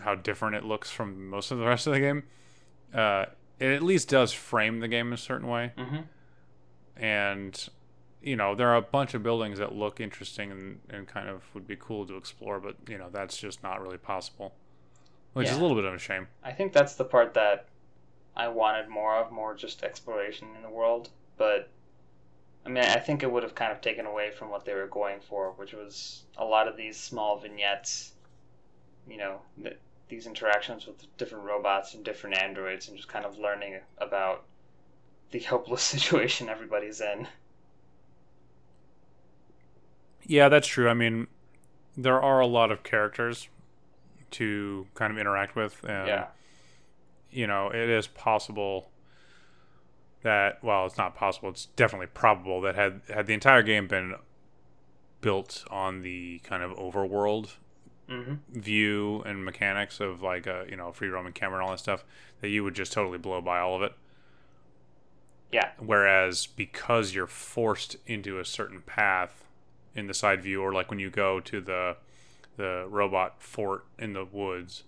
how different it looks from most of the rest of the game, uh, it at least does frame the game a certain way. Mm-hmm. And, you know, there are a bunch of buildings that look interesting and, and kind of would be cool to explore, but, you know, that's just not really possible. Which is a little bit of a shame. I think that's the part that I wanted more of, more just exploration in the world. But I mean, I think it would have kind of taken away from what they were going for, which was a lot of these small vignettes. You know, th- these interactions with different robots and different androids, and just kind of learning about the hopeless situation everybody's in. Yeah, that's true. I mean, there are a lot of characters to kind of interact with. And, yeah. you know, it is possible that well, it's not possible. It's definitely probable that had had the entire game been built on the kind of overworld Mm-hmm. view and mechanics of like a you know free roaming camera and all that stuff, that you would just totally blow by all of it. Yeah. Whereas because you're forced into a certain path in the side view, or like when you go to the the robot fort in the woods,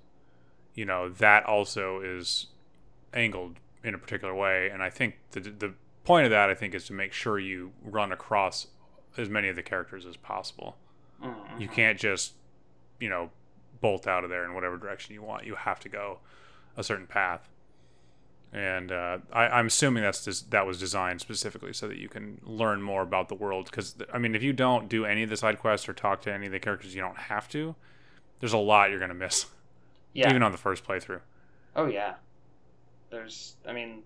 you know that also is angled in a particular way. And I think the the point of that I think is to make sure you run across as many of the characters as possible. Mm-hmm. You can't just you know bolt out of there in whatever direction you want. You have to go a certain path and uh, I, I'm assuming that's that was designed specifically so that you can learn more about the world. Because I mean, if you don't do any of the side quests or talk to any of the characters, you don't have to. There's a lot you're gonna miss, Yeah. even on the first playthrough. Oh yeah. There's I mean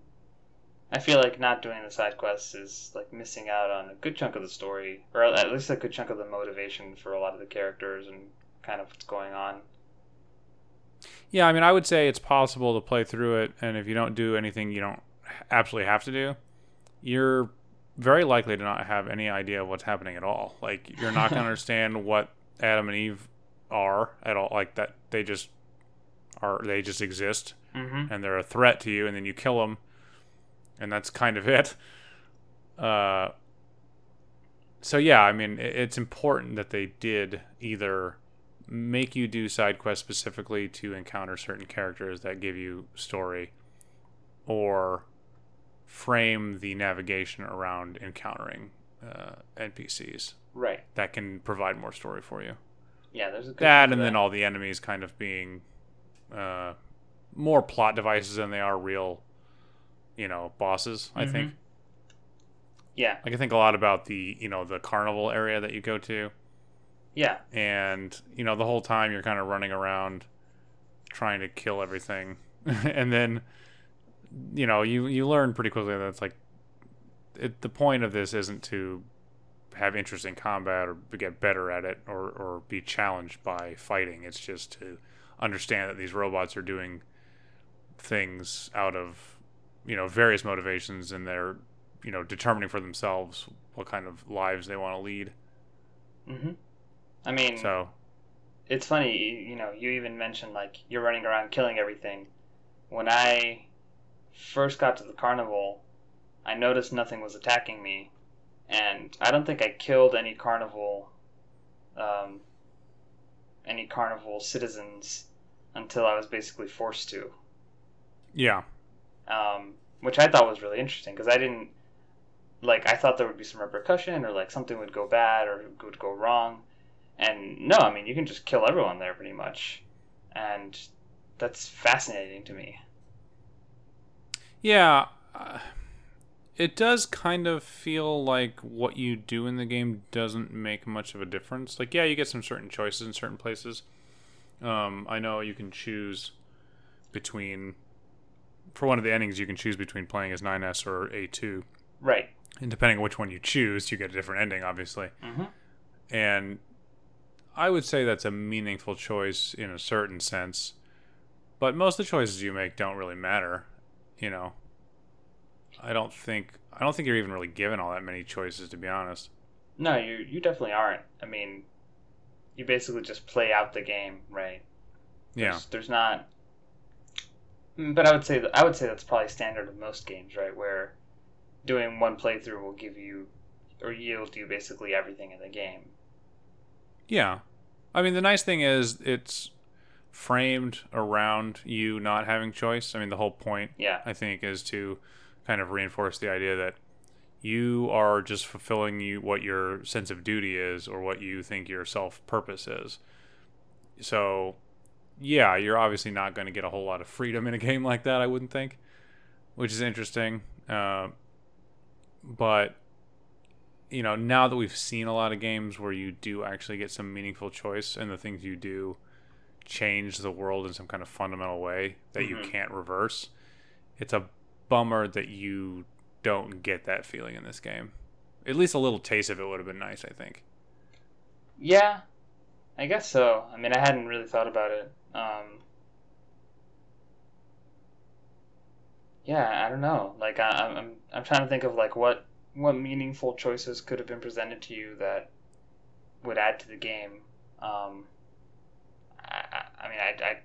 I feel like not doing the side quests is like missing out on a good chunk of the story or at least a good chunk of the motivation for a lot of the characters and kind of what's going on. Yeah, I mean, I would say it's possible to play through it, and if you don't do anything you don't absolutely have to do, you're very likely to not have any idea of what's happening at all. Like, you're not going to understand what Adam and Eve are at all. Like that, they just are. They just exist, Mm-hmm. and they're a threat to you, and then you kill them, and that's kind of it. Uh, so yeah, I mean, it's important that they did either make you do side quests specifically to encounter certain characters that give you story, or frame the navigation around encountering uh, NPCs Right. that can provide more story for you. Yeah, there's a good That and then all the enemies kind of being uh, more plot devices than they are real, you know, bosses. I think. Yeah. Like I think a lot about the you know the carnival area that you go to, Yeah. and you know the whole time you're kind of running around trying to kill everything, and then you know you you learn pretty quickly that it's like it, the point of this isn't to have interesting combat or get better at it or or be challenged by fighting. It's just to understand that these robots are doing things out of you know various motivations and they're you know, determining for themselves what kind of lives they want to lead. hmm I mean, So, it's funny, you know, you even mentioned like you're running around killing everything. When I first got to the carnival, I noticed nothing was attacking me, and I don't think I killed any carnival, um, any carnival citizens until I was basically forced to, yeah. um, which I thought was really interesting because I didn't like I thought there would be some repercussion or like something would go bad or would go wrong. And no, I mean, you can just kill everyone there pretty much. And that's fascinating to me. Yeah, uh, it does kind of feel like what you do in the game doesn't make much of a difference. Like, yeah, you get some certain choices in certain places. Um, I know you can choose between, for one of the endings, you can choose between playing as 9S or A2. Right. And depending on which one you choose, you get a different ending, obviously. Mm-hmm. And I would say that's a meaningful choice in a certain sense. But most of the choices you make don't really matter, you know. I don't think I don't think you're even really given all that many choices to be honest. No, you you definitely aren't. I mean, you basically just play out the game, right? Yeah. There's, there's not. But I would say I would say that's probably standard of most games, right? Where doing one playthrough will give you or yield you basically everything in the game. Yeah. I mean the nice thing is it's framed around you not having choice. I mean the whole point Yeah. I think is to kind of reinforce the idea that you are just fulfilling you what your sense of duty is or what you think your self purpose is. So, yeah, you're obviously not going to get a whole lot of freedom in a game like that. I wouldn't think, which is interesting. Uh, but you know, now that we've seen a lot of games where you do actually get some meaningful choice and the things you do change the world in some kind of fundamental way that you Mhm. can't reverse, it's a bummer that you don't get that feeling in this game. At least a little taste of it would have been nice, I think. Yeah, I guess so. I mean, I hadn't really thought about it. Um, yeah, I don't know. Like, I, I'm, I'm trying to think of like what, what meaningful choices could have been presented to you that would add to the game. Um, I, I, mean, I, I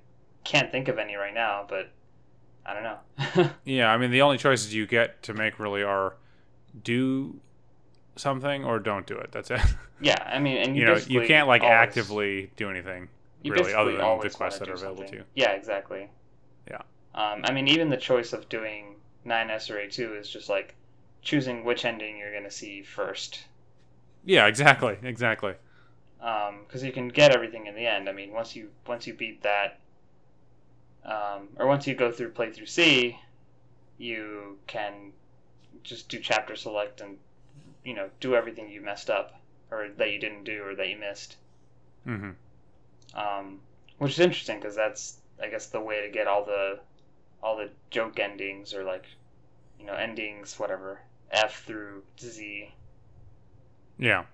can't think of any right now, but I don't know. Yeah, I mean, the only choices you get to make really are do something or don't do it. That's it. yeah, I mean, and you, you know, you can't like always- actively do anything really other than the quests that are available something. to you. Yeah, exactly. Yeah. Um, I mean, even the choice of doing 9S or A2 is just like choosing which ending you're going to see first. Yeah, exactly, exactly. Because you can get everything in the end. I mean, once you once you beat that, um, or once you go through playthrough C, you can just do chapter select and you know do everything you messed up or that you didn't do or that you missed. hmm um, which is interesting because that's I guess the way to get all the all the joke endings or like you know endings whatever F through Z, Yeah,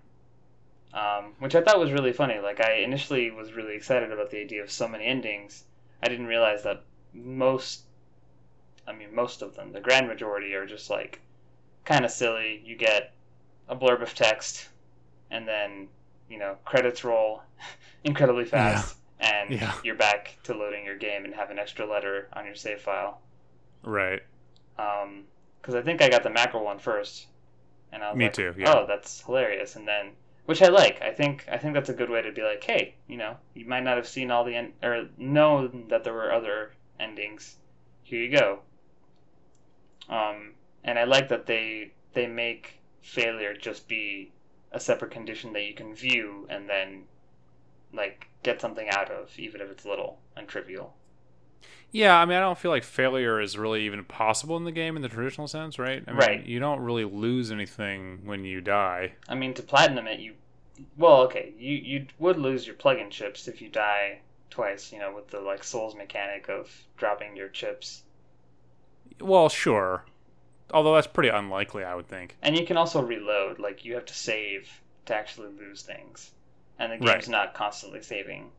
um, which I thought was really funny. Like I initially was really excited about the idea of so many endings. I didn't realize that most, I mean most of them, the grand majority are just like kind of silly. You get a blurb of text, and then you know credits roll incredibly fast, and Yeah. you're back to loading your game and have an extra letter on your save file. right. Because I think I got the mackerel one first, and I was Me like, too, yeah. "Oh, that's hilarious!" And then, which I like. I think I think that's a good way to be like, "Hey, you know, you might not have seen all the end or known that there were other endings. Here you go." Um, and I like that they they make failure just be a separate condition that you can view and then like get something out of, even if it's little and trivial. Yeah, I mean, I don't feel like failure is really even possible in the game in the traditional sense, right? I mean, Right. You don't really lose anything when you die. I mean, to platinum it, you well, okay, you you would lose your plug-in chips if you die twice. You know, with the like Souls mechanic of dropping your chips, Well, sure. Although that's pretty unlikely, I would think. and you can also reload. Like you have to save to actually lose things, and the Right. game's not constantly saving.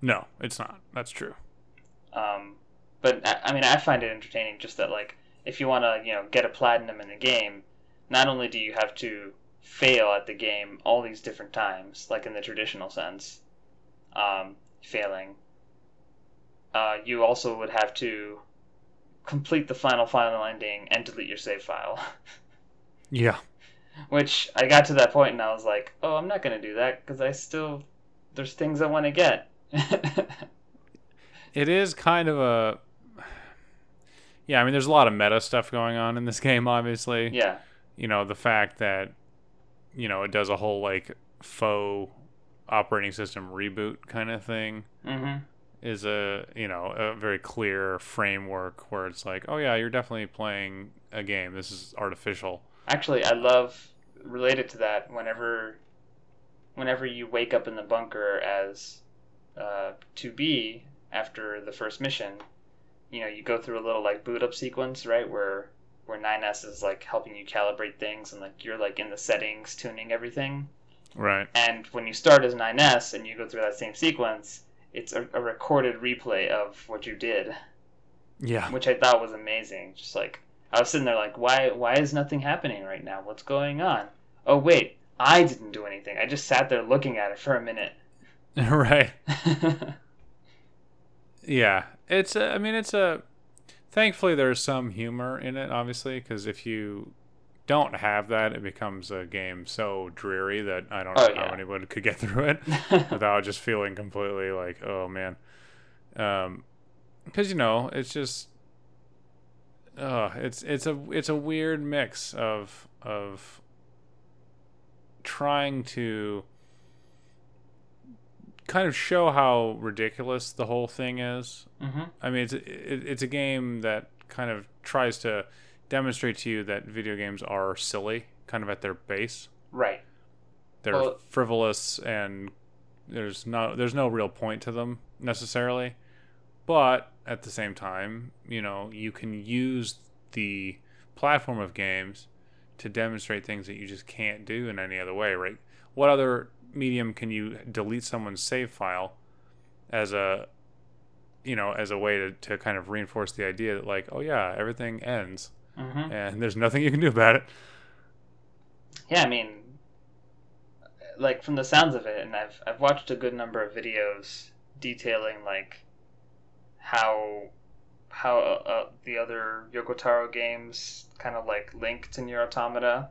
No, it's not. That's true. Um, but I, I mean, I find it entertaining just that like if you want to, you know, get a platinum in the game, not only do you have to fail at the game all these different times, like in the traditional sense, um, failing, uh, you also would have to complete the final final ending and delete your save file. Yeah. Which I got to that point and I was like, oh, I'm not gonna do that because I still there's things I want to get. It is kind of a. Yeah, I mean, there's a lot of meta stuff going on in this game, obviously. yeah, You know, the fact that, you know, it does a whole, like, faux operating system reboot kind of thing hmm is a, you know, a very clear framework where it's like, oh, yeah, you're definitely playing a game. This is artificial. Actually, I love related to that. Whenever, whenever you wake up in the bunker as uh, 2B after the first mission, you know, you go through a little like boot up sequence, right, where where 9s is like helping you calibrate things and like you're like in the settings tuning everything. Right. And when you start as 9s and you go through that same sequence, it's a, a recorded replay of what you did, Yeah. which I thought was amazing. Just like I was sitting there like, why why is nothing happening right now? What's going on? Oh wait, I didn't do anything. I just sat there looking at it for a minute. right. Yeah, it's. A, I mean, it's a. Thankfully, there's some humor in it, obviously, because if you don't have that, it becomes a game so dreary that I don't know Oh, how anyone could get through it without just feeling completely like, oh man. Um, because you know, it's just. Uh, it's it's a it's a weird mix of of trying to kind of show how ridiculous the whole thing is. hmm I mean, it's it, it's a game that kind of tries to demonstrate to you that video games are silly, kind of at their base. Right. They're Well- frivolous and there's no there's no real point to them necessarily. But at the same time, you know, you can use the platform of games to demonstrate things that you just can't do in any other way, right? What other medium can you delete someone's save file as a you know, as a way to, to kind of reinforce the idea that like, oh yeah, everything ends hmm and there's nothing you can do about it. Yeah, I mean, like from the sounds of it, and I've I've watched a good number of videos detailing like how how uh, uh, the other Yoko Taro games kind of like link to Nier Automata,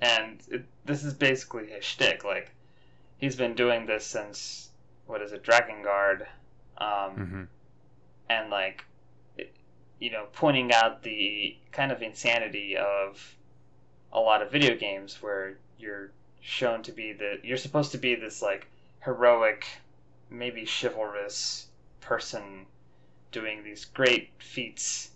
and it, this is basically his shtick. Like he's been doing this since what is it, Drakengard, um, hmm and like it- you know pointing out the kind of insanity of a lot of video games where you're shown to be the you're supposed to be this like heroic maybe chivalrous person doing these great feats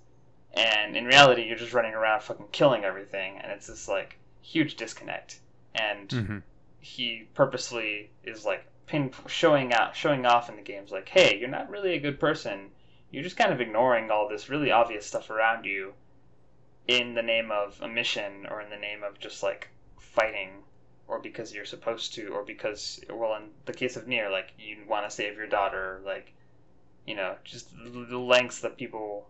and in reality you're just running around fucking killing everything and it's just like huge disconnect. And hmm he purposely is like pin showing out showing off in the games like hey you're not really a good person. You're just kind of ignoring all this really obvious stuff around you in the name of a mission or in the name of just like fighting or because you're supposed to or because well in the case of Nier, like you want to save your daughter like you know just the lengths that people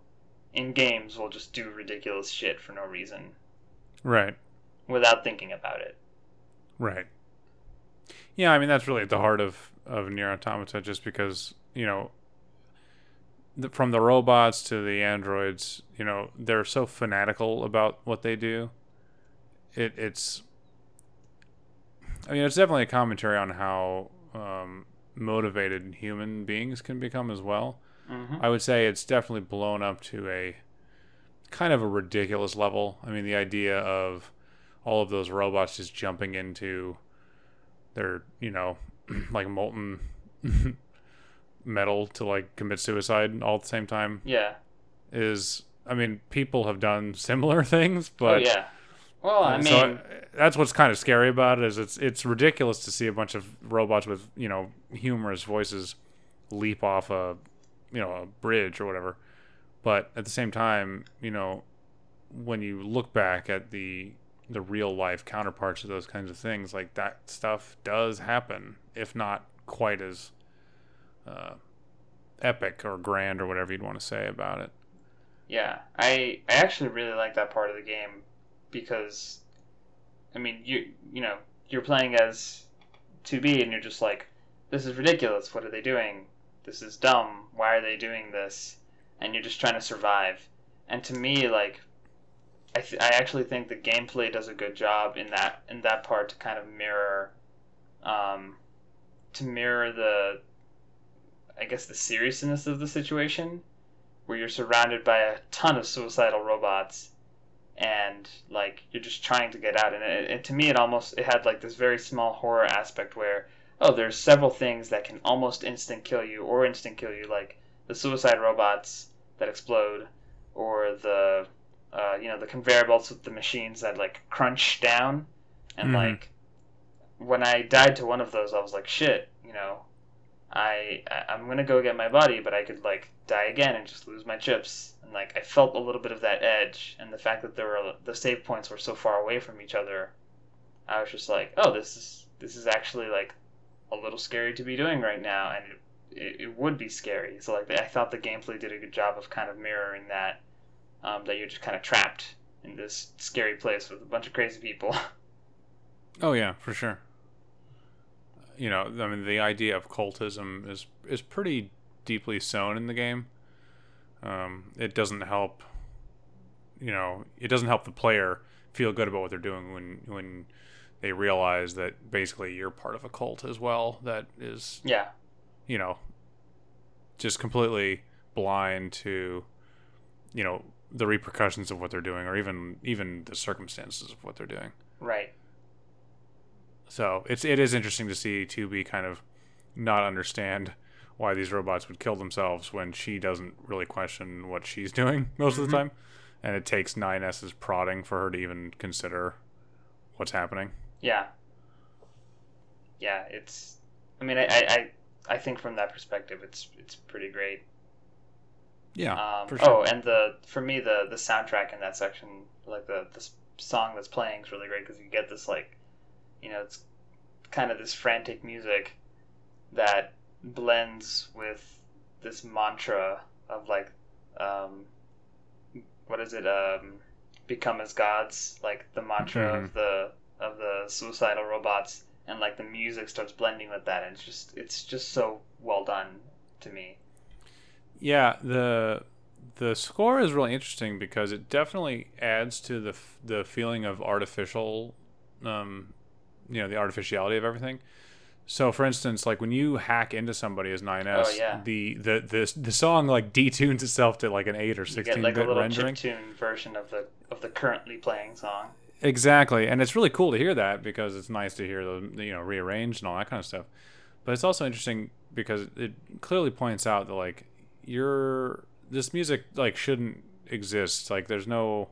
in games will just do ridiculous shit for no reason. Right. Without thinking about it Right. Yeah, I mean that's really at the heart of of Nier Automata, just because you know, the, from the robots to the androids, you know, they're so fanatical about what they do. It it's. I mean, it's definitely a commentary on how um, motivated human beings can become as well. hmm I would say it's definitely blown up to a kind of a ridiculous level. I mean, the idea of all of those robots just jumping into their, you know, like molten metal to like commit suicide all at the same time yeah. is I mean, people have done similar things, oh but yeah. Well i mean so I- that's what's kind of scary about it is it's it's ridiculous to see a bunch of robots with you know humorous voices leap off a you know a bridge or whatever. But at the same time you know when you look back at the the real life counterparts of those kinds of things like that stuff does happen if not quite as uh, epic or grand or whatever you'd want to say about it Yeah, I I actually really like that part of the game because, I mean, you you know you're playing as 2B and you're just like, this is ridiculous. What are they doing? This is dumb. Why are they doing this? And you're just trying to survive. And to me, like, I th- I actually think the gameplay does a good job in that in that part to kind of mirror, um, to mirror the, I guess the seriousness of the situation, where you're surrounded by a ton of suicidal robots, and like you're just trying to get out. And, it, and to me, it almost it had like this very small horror aspect where oh, there's several things that can almost instant kill you or instant kill you, like the suicide robots that explode, or the uh, you know the conveyor belts with the machines that like crunch down, and Mhm. like when I died to one of those, I was like, shit, you know, I I- I'm gonna go get my body, but I could like die again and just lose my chips. And like I felt a little bit of that edge, and the fact that there were the save points were so far away from each other, I was just like, oh, this is this is actually like a little scary to be doing right now, and it, it, it would be scary. So like I thought the gameplay did a good job of kind of mirroring that, um, that you're just kind of trapped in this scary place with a bunch of crazy people. Oh yeah, for sure. You know, I mean, the idea of cultism is is pretty deeply sown in the game. Um, it doesn't help. You know, it doesn't help the player feel good about what they're doing when when they realize that basically you're part of a cult as well. That is, yeah, you know, just completely blind to, you know, the repercussions of what they're doing, or even even the circumstances of what they're doing. right. So it's it is interesting to see 2B kind of not understand why these robots would kill themselves when she doesn't really question what she's doing most of the Mhm. time, and it takes 9S's prodding for her to even consider what's happening. Yeah. Yeah, it's. I mean, I, I- I think from that perspective, it's it's pretty great. Yeah, Um, sure. Oh, and the for me the the soundtrack in that section, like the the song that's playing, is really great because you get this like, you know, it's kind of this frantic music that blends with this mantra of like, um, what is it? Um, become as gods, like the mantra Mhm. of the of the suicidal robots, and like the music starts blending with that, and it's just it's just so well done to me. Yeah, the the score is really interesting because it definitely adds to the the feeling of artificial, um, you know, the artificiality of everything. So, for instance, like when you hack into somebody as 9S, Oh, yeah. the, the the the song like detunes itself to like an eight or You sixteen get like a bit little rendering. chiptune version of the of the currently playing song. Exactly, and it's really cool to hear that because it's nice to hear the you know rearranged and all that kind of stuff. But it's also interesting because it clearly points out that like you're this music like shouldn't exist. Like there's no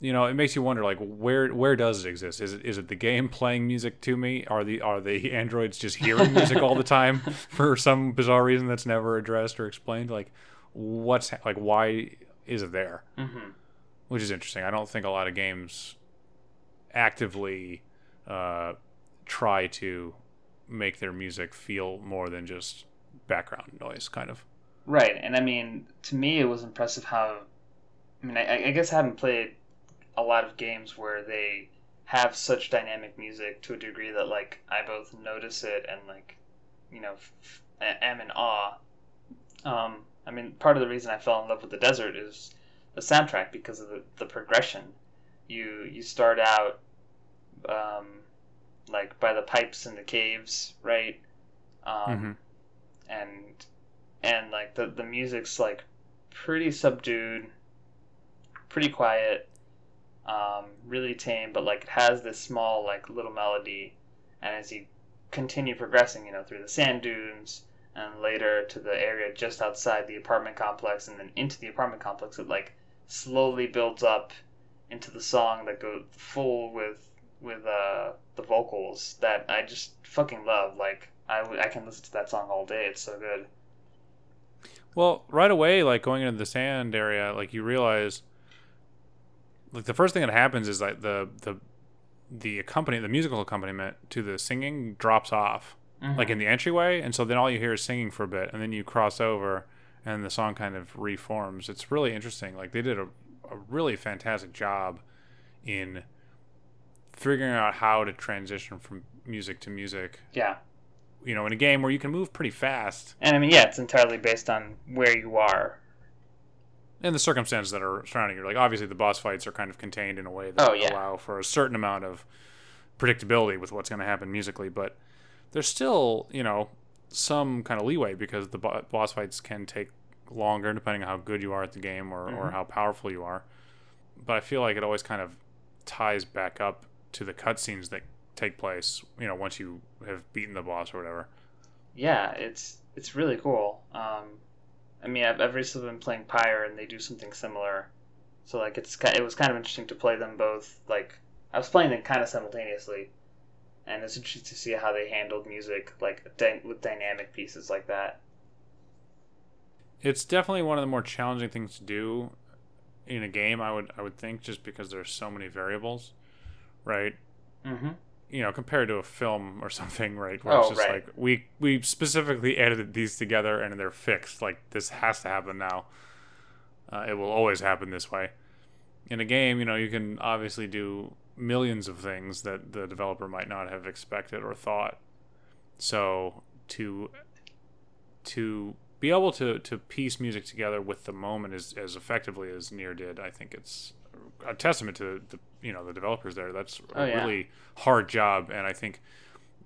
you know, it makes you wonder like where where does it exist? Is it is it the game playing music to me? Are the are the androids just hearing music all the time for some bizarre reason that's never addressed or explained? Like what's like why is it there? Mm-hmm. which is interesting. I don't think a lot of games actively uh, try to make their music feel more than just background noise, kind of. Right, and I mean, to me, it was impressive how. I mean, I, I guess I haven't played a lot of games where they have such dynamic music to a degree that like I both notice it and like, you know, f- am in awe. Um, I mean, part of the reason I fell in love with the desert is the soundtrack because of the, the progression. You you start out, um, like by the pipes in the caves, right? Um, Mhm. and and like the the music's like pretty subdued, pretty quiet, um, really tame, but like it has this small like little melody, and as you continue progressing, you know, through the sand dunes and later to the area just outside the apartment complex and then into the apartment complex, it like slowly builds up into the song that goes full with with uh the vocals that I just fucking love. Like I I can listen to that song all day. It's so good. Well, right away, like going into the sand area, like you realize, like the first thing that happens is like the the the accompaniment, the musical accompaniment to the singing drops off. Mm-hmm. like in the entryway, and so then all you hear is singing for a bit, and then you cross over, and the song kind of reforms. It's really interesting. Like they did a, a really fantastic job in figuring out how to transition from music to music. Yeah. You know, in a game where you can move pretty fast. And I mean, yeah, it's entirely based on where you are. And the circumstances that are surrounding you. Like obviously the boss fights are kind of contained in a way that Oh, yeah. allow for a certain amount of predictability with what's going to happen musically, but there's still, you know, some kind of leeway because the bo- boss fights can take longer depending on how good you are at the game or, or Mhm. how powerful you are. But I feel like it always kind of ties back up to the cutscenes that take place, you know, once you have beaten the boss or whatever. Yeah, it's it's really cool. Um, I mean, I've, I've recently been playing Pyre, and they do something similar. So like, it's it was kind of interesting to play them both. Like, I was playing them kind of simultaneously, and it's interesting to see how they handled music like with dynamic pieces like that. It's definitely one of the more challenging things to do in a game, I would I would think, just because there's so many variables, right? Mm-hmm. You know, compared to a film or something, right? Where it's Oh, just right. like we we specifically edited these together and they're fixed. Like this has to happen now. Uh, it will always happen this way. In a game, you know, you can obviously do millions of things that the developer might not have expected or thought. So to to be able to to piece music together with the moment as as effectively as Nier did, I think it's a testament to the you know the developers there. That's a Oh, yeah. really hard job, and I think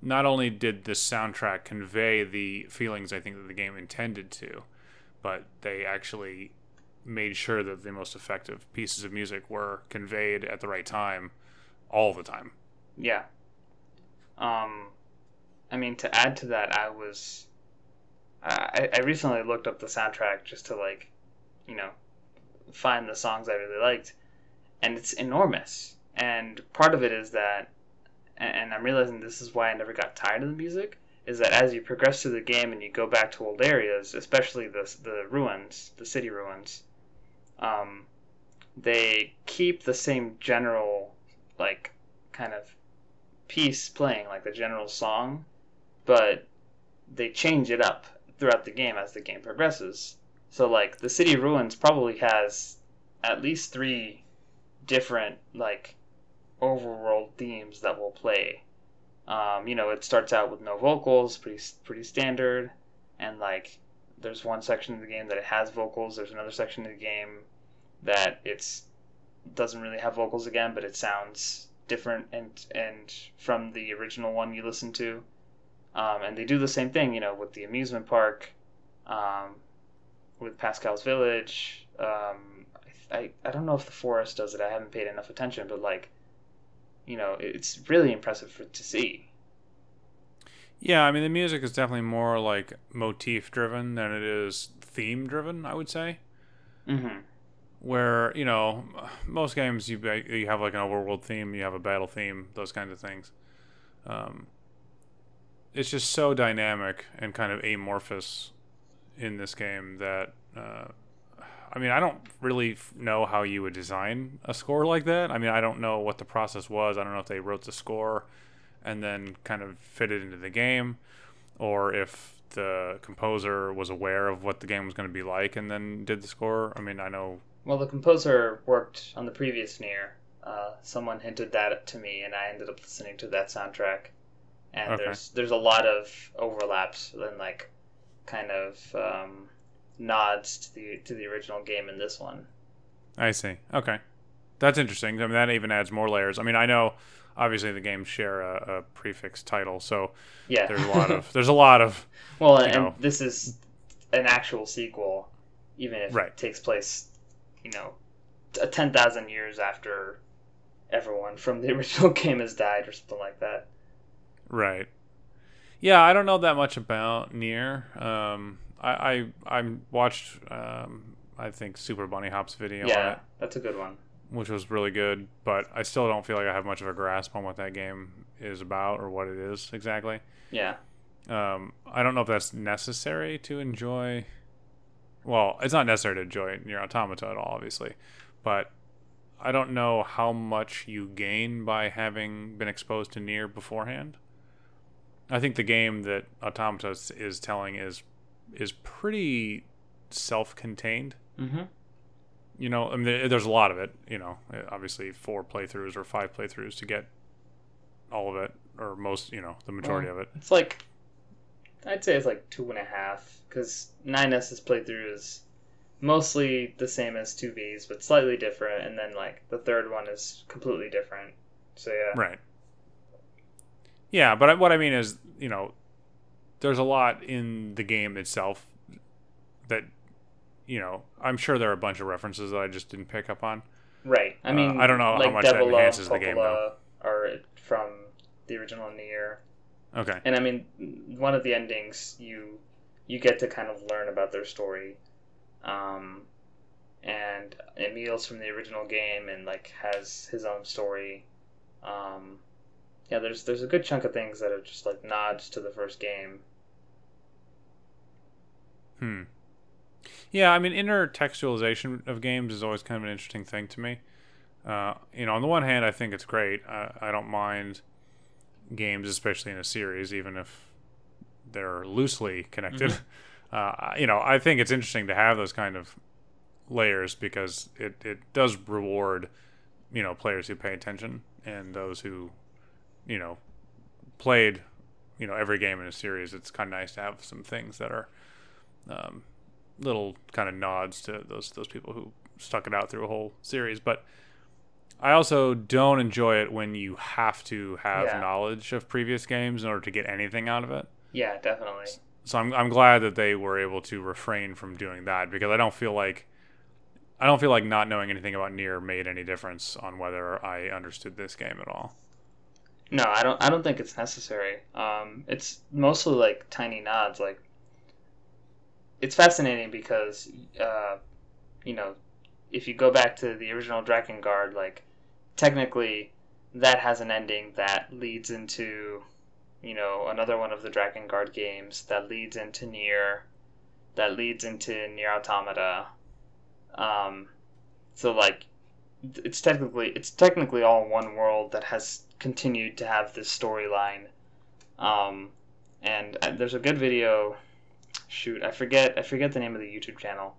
not only did this soundtrack convey the feelings I think that the game intended to, but they actually made sure that the most effective pieces of music were conveyed at the right time, all the time. Yeah. Um, I mean, to add to that, I was, I, I recently looked up the soundtrack just to like, you know, find the songs I really liked, and it's enormous. And part of it is that, and, I'm realizing this is why I never got tired of the music, is that as you progress through the game and you go back to old areas, especially the the ruins, the city ruins, um, they keep the same general like kind of piece playing, like the general song, but they change it up throughout the game as the game progresses. So like the city ruins probably has at least three different like overworld themes that will play. Um, you know, it starts out with no vocals, pretty pretty standard, and like there's one section of the game that it has vocals. There's another section of the game that it's doesn't really have vocals again, but it sounds different and and from the original one you listen to. Um, and they do the same thing, you know, with the amusement park, um, with Pascal's Village. Um, I, I don't know if the forest does it. I haven't paid enough attention, but like, you know, it's really impressive for, to see. Yeah, I mean the music is definitely more like motif driven than it is theme driven. I would say. Mm-hmm. where you know most games you you have like an overworld theme, you have a battle theme, those kinds of things. Um, it's just so dynamic and kind of amorphous in this game that uh, I mean I don't really f- know how you would design a score like that. I mean I don't know what the process was. I don't know if they wrote the score and then kind of fit it into the game, or if the composer was aware of what the game was going to be like and then did the score. I mean I know Well, the composer worked on the previous Nier. Uh, someone hinted that to me, and I ended up listening to that soundtrack. And Okay. there's there's a lot of overlaps and like kind of um, nods to the to the original game in this one. I see. Okay, that's interesting. I mean, that even adds more layers. I mean, I know obviously the games share a, a prefix title, so Yeah, there's a lot of there's a lot of well, and know. this is an actual sequel, even if Right. it takes place, you know, ten thousand years after everyone from the original game has died or something like that. right. Yeah, I don't know that much about Nier. Um, I I, I watched um, I think Super Bunny Hop's video on yeah, it, that's a good one. which was really good, but I still don't feel like I have much of a grasp on what that game is about or what it is exactly. Yeah. Um, I don't know if that's necessary to enjoy. Well, it's not necessary to enjoy Nier Automata at all, obviously, but I don't know how much you gain by having been exposed to Nier beforehand. I think the game that Automata is telling is is pretty self-contained. Mm-hmm. You know, I mean, there's a lot of it. You know, obviously four playthroughs or five playthroughs to get all of it, or most. You know, the majority of it. It's like I'd say it's like two and a half because 9s's playthrough is mostly the same as 2B's, but slightly different, and then like the third one is completely different. So yeah, Right. Yeah, but what I mean is, you know, there's a lot in the game itself that, you know, I'm sure there are a bunch of references that I just didn't pick up on. right. I Uh, mean, I don't know how like much that Devola enhances the game, Popola Are from the original Nier, Okay. and I mean, one of the endings you you get to kind of learn about their story, um, and Emil's from the original game and like has his own story. Um, yeah, there's there's a good chunk of things that are just like nods to the first game. Hmm. Yeah, I mean, intertextualization of games is always kind of an interesting thing to me. Uh, you know, on the one hand, I think it's great. I, I don't mind games, especially in a series, even if they're loosely connected. Uh, you know, I think it's interesting to have those kind of layers because it, it does reward, you know, players who pay attention and those who, you know, played, you know, every game in a series. It's kind of nice to have some things that are um, little kind of nods to those those people who stuck it out through a whole series. But I also don't enjoy it when you have to have Yeah. knowledge of previous games in order to get anything out of it. Yeah, definitely. So I'm I'm glad that they were able to refrain from doing that because I don't feel like I don't feel like not knowing anything about Nier made any difference on whether I understood this game at all. No, I don't. I don't think it's necessary. Um, it's mostly like tiny nods. Like, it's fascinating because, uh, you know, if you go back to the original Drakengard, like, technically, that has an ending that leads into, you know, another one of the Drakengard games that leads into Nier, that leads into Nier Automata. Um, so like, it's technically it's technically all one world that has continued to have this storyline. Um, and uh, there's a good video. Shoot, I forget I forget the name of the YouTube channel,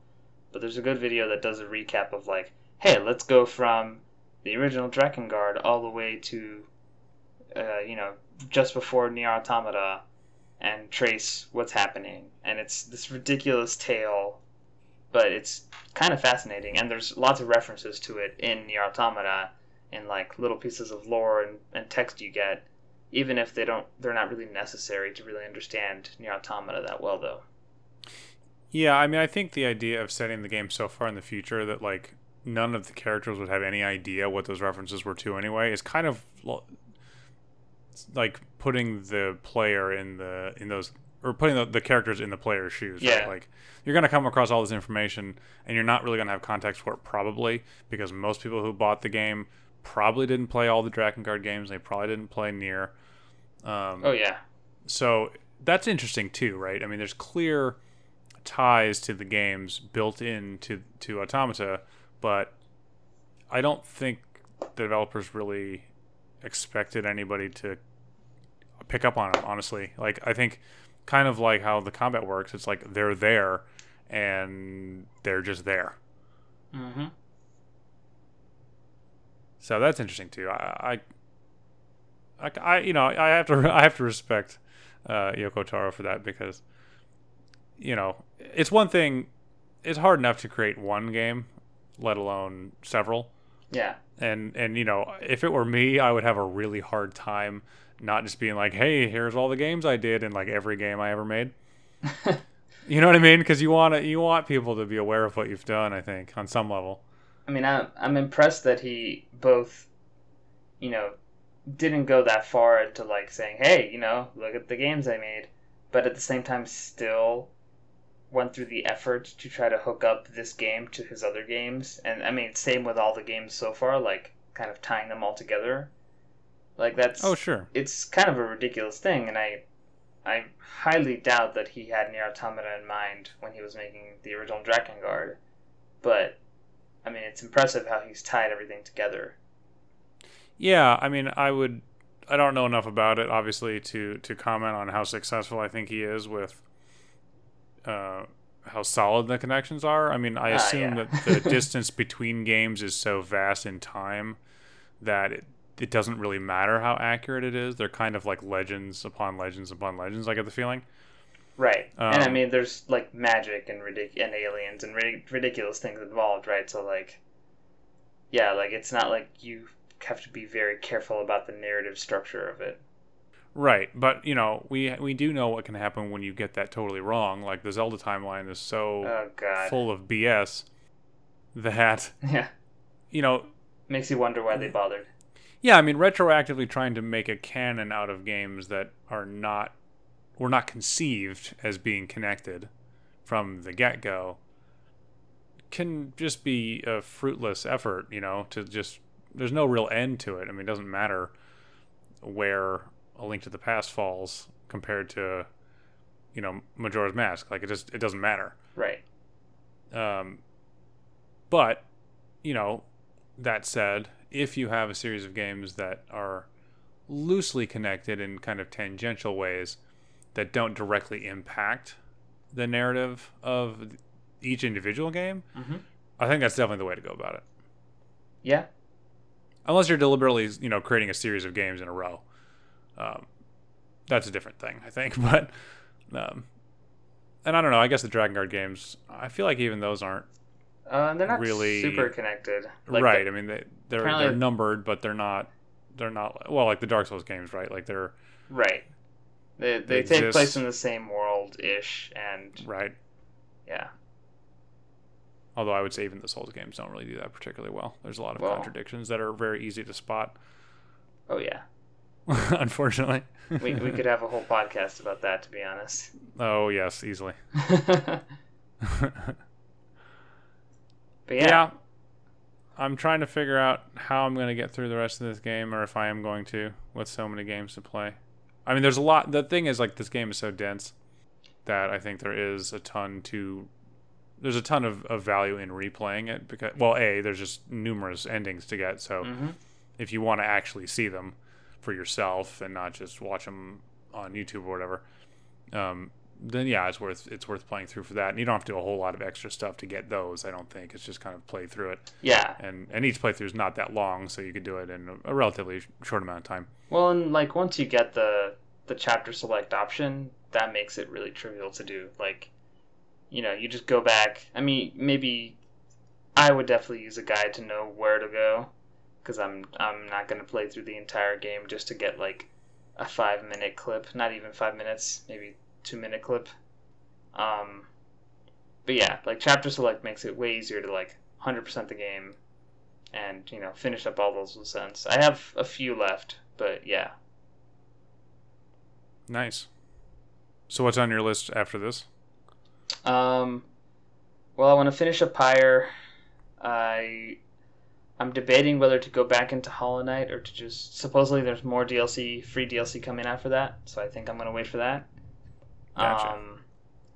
but there's a good video that does a recap of like, hey, let's go from the original Drakengard all the way to, uh, you know, just before Nier Automata, and trace what's happening. And it's this ridiculous tale, but it's kind of fascinating. And there's lots of references to it in Nier Automata, in like little pieces of lore and, and text you get, even if they don't they're not really necessary to really understand Nier Automata that well though. Yeah, I mean, I think the idea of setting the game so far in the future that like none of the characters would have any idea what those references were to anyway is kind of like putting the player in the in those or putting the, the characters in the player's shoes. Yeah. Right? Like you're gonna come across all this information and you're not really gonna have context for it probably because most people who bought the game probably didn't play all the Drakengard games. They probably didn't play Nier. Um, Oh yeah. so that's interesting too, right? I mean, there's clear ties to the games built into to Automata, but I don't think the developers really expected anybody to pick up on it. Honestly, like I think kind of like how the combat works. It's like they're there, and they're just there. Mm-hmm. So that's interesting too. I, I, I, I- you know, I have to, I have to respect uh, Yoko Taro for that because, you know, it's one thing. It's hard enough to create one game, let alone several. Yeah. And and you know, if it were me, I would have a really hard time not just being like, "Hey, here's all the games I did in like every game I ever made." you know what I mean? Because you want to, you want people to be aware of what you've done. I think on some level. I mean, I'm I'm impressed that he both, you know, didn't go that far into like saying, "Hey, you know, look at the games I made," but at the same time still went through the effort to try to hook up this game to his other games. And I mean, same with all the games so far, like kind of tying them all together. Like that's Oh sure. it's kind of a ridiculous thing, and I I highly doubt that he had Nier Automata in mind when he was making the original Drakengard. But I mean, it's impressive how he's tied everything together. Yeah, I mean, I would. I don't know enough about it, obviously, to to comment on how successful I think he is with uh, how solid the connections are. I mean, I Ah, assume yeah. that the distance between games is so vast in time that it, it doesn't really matter how accurate it is. They're kind of like legends upon legends upon legends. I get the feeling. Right. and I Um, mean, there's like magic and ridic- and aliens and ri- ridiculous things involved, right? So like, yeah, like it's not like you have to be very careful about the narrative structure of it. Right, but you know, we we do know what can happen when you get that totally wrong. Like the Zelda timeline is so Oh god. full of BS that Yeah. you know, Makes you wonder why they bothered. Yeah, I mean, retroactively trying to make a canon out of games that are not were not conceived as being connected from the get go can just be a fruitless effort. You know, to just there's no real end to it. I mean, it doesn't matter where a Link to the Past falls compared to you know Majora's Mask. Like it just it doesn't matter. Right. Um, but, you know, that said, if you have a series of games that are loosely connected in kind of tangential ways that don't directly impact the narrative of each individual game, Mhm. I think that's definitely the way to go about it. Yeah. Unless you're deliberately, you know, creating a series of games in a row. Um, that's a different thing, I think. But, um, and I don't know. I guess the Drakengard games, I feel like even those aren't Uh, they're not Really- super connected. Like right. the- I mean, they they're they're numbered, but they're not they're not well like the Dark Souls games, right? Like they're right. They they, They take place in the same world ish, and right. yeah. Although I would say even the Souls games don't really do that particularly well. There's a lot of Well- contradictions that are very easy to spot. Oh yeah. unfortunately. We we could have a whole podcast about that, to be honest. oh yes, easily. but yeah. yeah. I'm trying to figure out how I'm going to get through the rest of this game, or if I am going to, with so many games to play. I mean, there's a lot. The thing is, like, this game is so dense that I think there is a ton to. There's a ton of, of value in replaying it because, well, a there's just numerous endings to get. So hmm if you want to actually see them for yourself and not just watch them on YouTube or whatever, um, then yeah, it's worth it's worth playing through for that. And you don't have to do a whole lot of extra stuff to get those. I don't think it's just kind of play through it Yeah. and and each playthrough is not that long, so you could do it in a, a relatively short amount of time. Well, and like once you get the the chapter select option, that makes it really trivial to do. Like, you know, you just go back. I mean, maybe I would definitely use a guide to know where to go, because I'm I'm not gonna play through the entire game just to get like a five minute clip. Not even five minutes, maybe two minute clip. Um, but yeah, like chapter select makes it way easier to like hundred percent the game, and you know finish up all those loose ends. I have a few left, but yeah. Nice. So what's on your list after this? Um, well, I want to finish up Pyre. I I'm debating whether to go back into Hollow Knight or to just supposedly there's more DLC, free DLC coming after that, so I think I'm gonna wait for that. Gotcha. Um,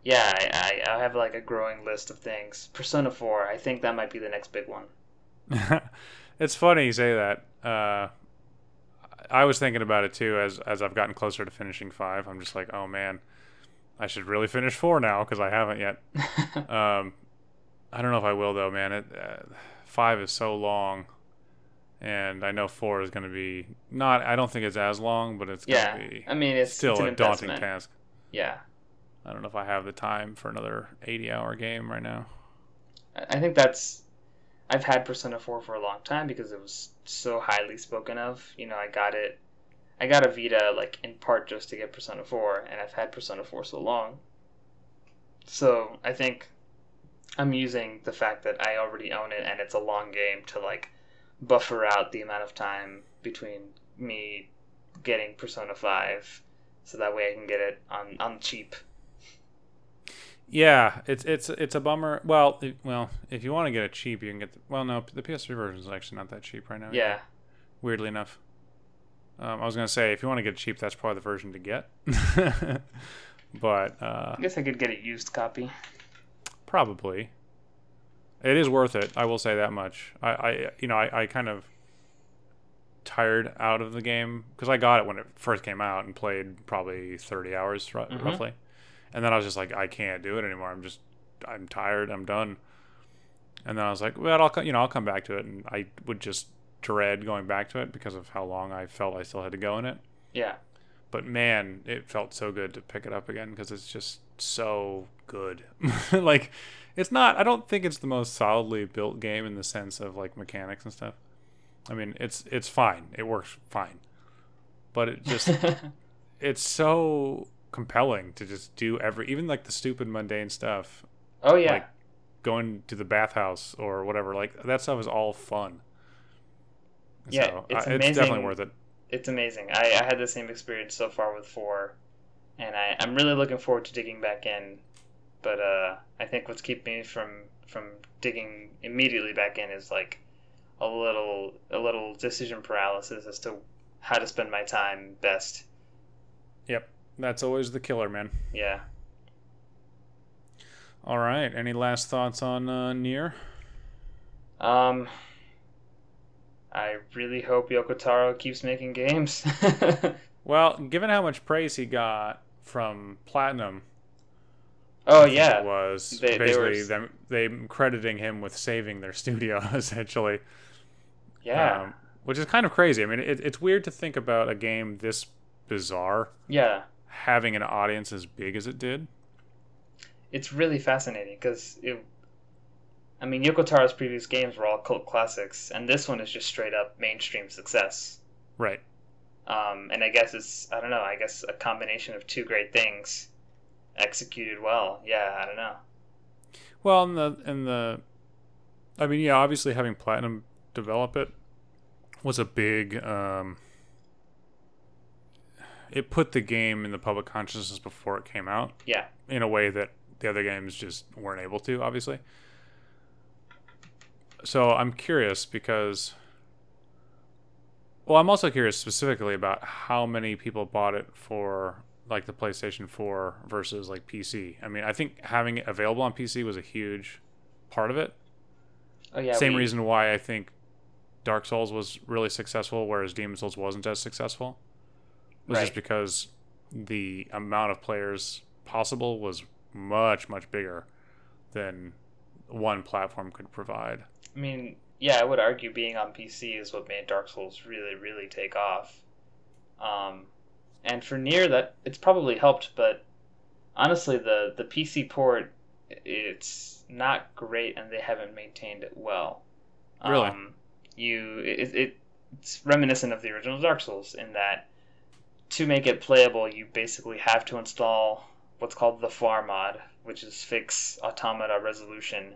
yeah, I, I I have like a growing list of things. Persona 4, I think that might be the next big one. it's funny you say that. Uh, I was thinking about it too as as I've gotten closer to finishing five. I'm just like, oh man, I should really finish four now because I haven't yet. Um, I don't know if I will though, man. It uh, five is so long, and I know four is going to be not. I don't think it's as long, but it's going yeah, be I mean it's still it's a daunting task. Yeah, I don't know if I have the time for another 80 hour game right now. I think that's. I've had Persona 4 for a long time because it was so highly spoken of. You know, I got it. I got a Vita like in part just to get Persona 4, and I've had Persona 4 so long. So I think I'm using the fact that I already own it and it's a long game to like buffer out the amount of time between me getting Persona 5, so that way I can get it on on cheap. Yeah, it's it's it's a bummer. Well, it, well, if you want to get it cheap, you can get. The, well, no, the PS3 version is actually not that cheap right now. Yeah, Weirdly enough, um, I was gonna say if you want to get it cheap, that's probably the version to get. but uh, I guess I could get a used copy. probably, it is worth it. I will say that much. I, I you know, I, I kind of tired out of the game because I got it when it first came out and played probably 30 hours r- Mhm. roughly, and then I was just like, I can't do it anymore. I'm just I'm tired. I'm done. And then I was like, well, I'll co- you know I'll come back to it, and I would just dread going back to it because of how long I felt I still had to go in it. Yeah. But man, it felt so good to pick it up again because it's just so good. like, it's not. I don't think it's the most solidly built game in the sense of like mechanics and stuff. I mean, it's it's fine. It works fine. But it just it's so compelling to just do every even like the stupid mundane stuff oh yeah. like going to the bathhouse or whatever like that stuff is all fun Yeah, so, it's I- it's definitely worth it it's amazing. I, I had the same experience so far with four, and I, I'm really looking forward to digging back in. But uh, I think what's keeping me from from digging immediately back in is like a little a little decision paralysis as to how to spend my time best. yep that's always the killer man Yeah. all right any last thoughts on uh, Nier Um. I really hope Yoko Taro keeps making games. well given how much praise he got from platinum oh yeah. it was They- they were basically them they crediting him with saving their studio essentially Yeah. um, which is kind of crazy i mean it, it's weird to think about a game this bizarre yeah. Having an audience as big as it did it's really fascinating because it. I mean, Yoko Taro's previous games were all cult classics, and this one is just straight up mainstream success. right Um, and I guess it's I don't know. I guess a combination of two great things executed well. Yeah, I don't know. Well, and the and the, I mean, yeah, obviously having Platinum develop it was a big. Um, it put the game in the public consciousness before it came out Yeah, in a way that the other games just weren't able to, obviously. So I'm curious because. Well, I'm also curious specifically about how many people bought it for like the PlayStation 4 versus like PC. I mean, I think having it available on PC was a huge part of it. oh yeah. Same we- reason why I think Dark Souls was really successful, whereas Demon Souls wasn't as successful. Was just because the amount of players possible was much much bigger than one platform could provide. I mean, yeah, I would argue being on PC is what made Dark Souls really, really take off. Um, and for Nier, that it's probably helped, but honestly, the the PC port it's not great, and they haven't maintained it well. Really? Um, you it, it it's reminiscent of the original Dark Souls in that to make it playable, you basically have to install what's called the FAR mod, which is fix automata resolution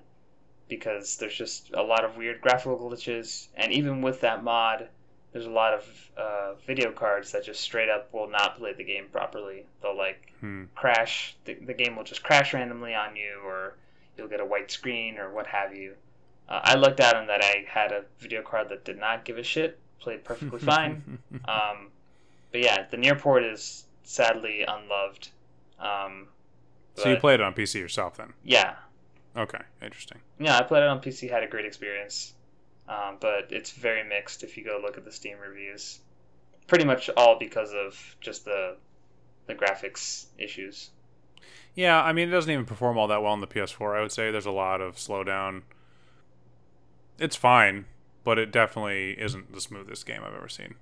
because there's just a lot of weird graphical glitches, and even with that mod, there's a lot of uh, video cards that just straight up will not play the game properly. They'll like Hmm. crash. The, the game will just crash randomly on you, or you'll get a white screen, or what have you. Uh, I lucked out in that I had a video card that did not give a shit, played perfectly fine. Um, but yeah, the Nier port is sadly unloved. Um, so you played it on PC yourself then? Yeah, Okay, interesting. yeah, I played it on PC, had a great experience, um, but it's very mixed if you go look at the Steam reviews. Pretty much all because of just the the graphics issues. Yeah, I mean, it doesn't even perform all that well on the PS4. I would say there's a lot of slowdown. It's fine, but it definitely isn't the smoothest game I've ever seen.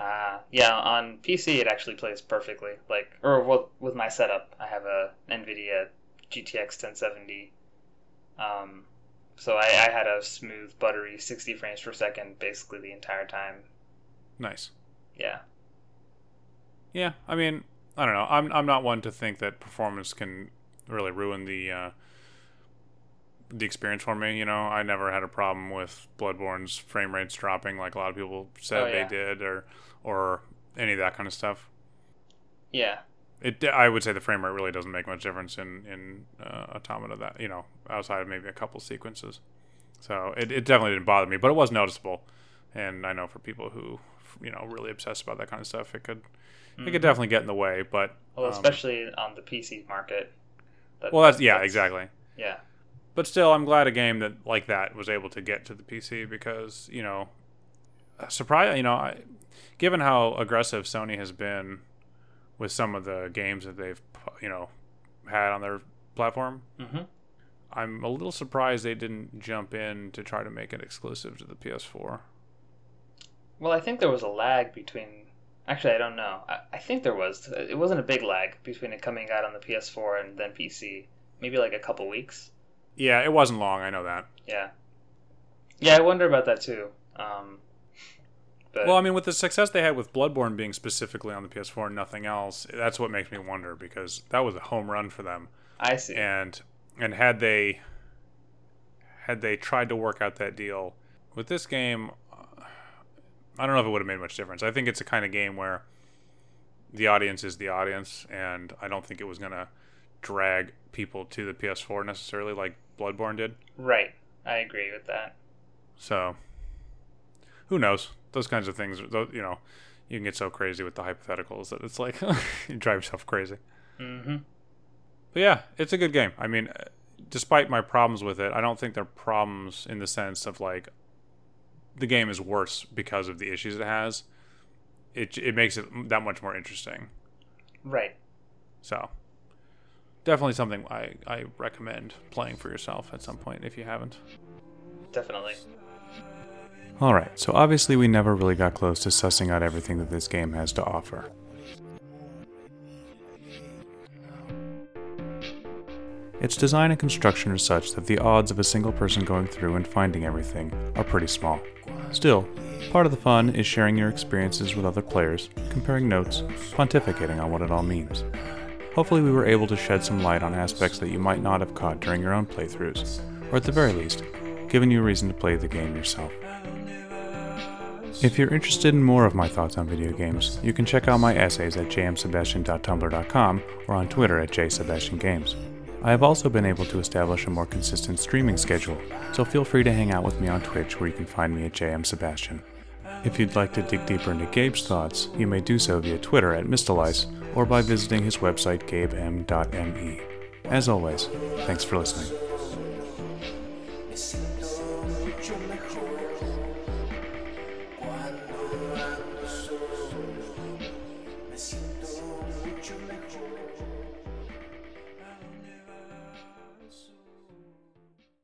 Uh, yeah, on PC it actually plays perfectly. Like, or with, with my setup, I have a NVIDIA GTX 1070. Um, so I, I had a smooth, buttery 60 frames per second basically the entire time. Nice. Yeah. Yeah, I mean, I don't know. I'm I'm not one to think that performance can really ruin the uh, the experience for me. You know, I never had a problem with Bloodborne's frame rates dropping like a lot of people said Oh, yeah. they did, or or any of that kind of stuff. Yeah. It I would say the frame rate really doesn't make much difference in in uh, Automata that you know outside of maybe a couple sequences. So it it definitely didn't bother me, but it was noticeable, and I know for people who you know really obsessed about that kind of stuff, it could it could Mhm. definitely get in the way. But Well, um, especially on the PC market. That- well, that's yeah, that's- exactly. Yeah. But still, I'm glad a game that like that was able to get to the PC because you know, surprise. You know, I, given how aggressive Sony has been with some of the games that they've you know had on their platform, hmm I'm a little surprised they didn't jump in to try to make it exclusive to the PS4. Well, I think there was a lag between. Actually, I don't know. I, I think there was. It wasn't a big lag between it coming out on the PS4 and then PC. Maybe like a couple weeks. Yeah, it wasn't long. I know that. Yeah. Yeah, I wonder about that too. Um, but Well, I mean, with the success they had with Bloodborne being specifically on the PS4 and nothing else, that's what makes me wonder because that was a home run for them. I see. And and had they had they tried to work out that deal with this game, uh, I don't know if it would have made much difference. I think it's a kind of game where the audience is the audience, and I don't think it was gonna drag people to the PS4 necessarily like Bloodborne did. Right. I agree with that. So, who knows? Those kinds of things, you know, you can get so crazy with the hypotheticals that it's like you drive yourself crazy. Mm-hmm. But yeah, it's a good game. I mean, despite my problems with it, I don't think they're problems in the sense of like the game is worse because of the issues it has. It it makes it that much more interesting. Right. So, definitely something I I recommend playing for yourself at some point if you haven't. Definitely. Alright, so obviously we never really got close to sussing out everything that this game has to offer. Its design and construction are such that the odds of a single person going through and finding everything are pretty small. Still, part of the fun is sharing your experiences with other players, comparing notes, pontificating on what it all means. Hopefully, we were able to shed some light on aspects that you might not have caught during your own playthroughs, or at the very least, given you a reason to play the game yourself. If you're interested in more of my thoughts on video games, you can check out my essays at jmsebastian.tumblr.com or on Twitter at jsebastiangames. I have also been able to establish a more consistent streaming schedule, so feel free to hang out with me on Twitch where you can find me at jmsebastian. If you'd like to dig deeper into Gabe's thoughts, you may do so via Twitter at Mistalice or by visiting his website gabem.me. As always, thanks for listening.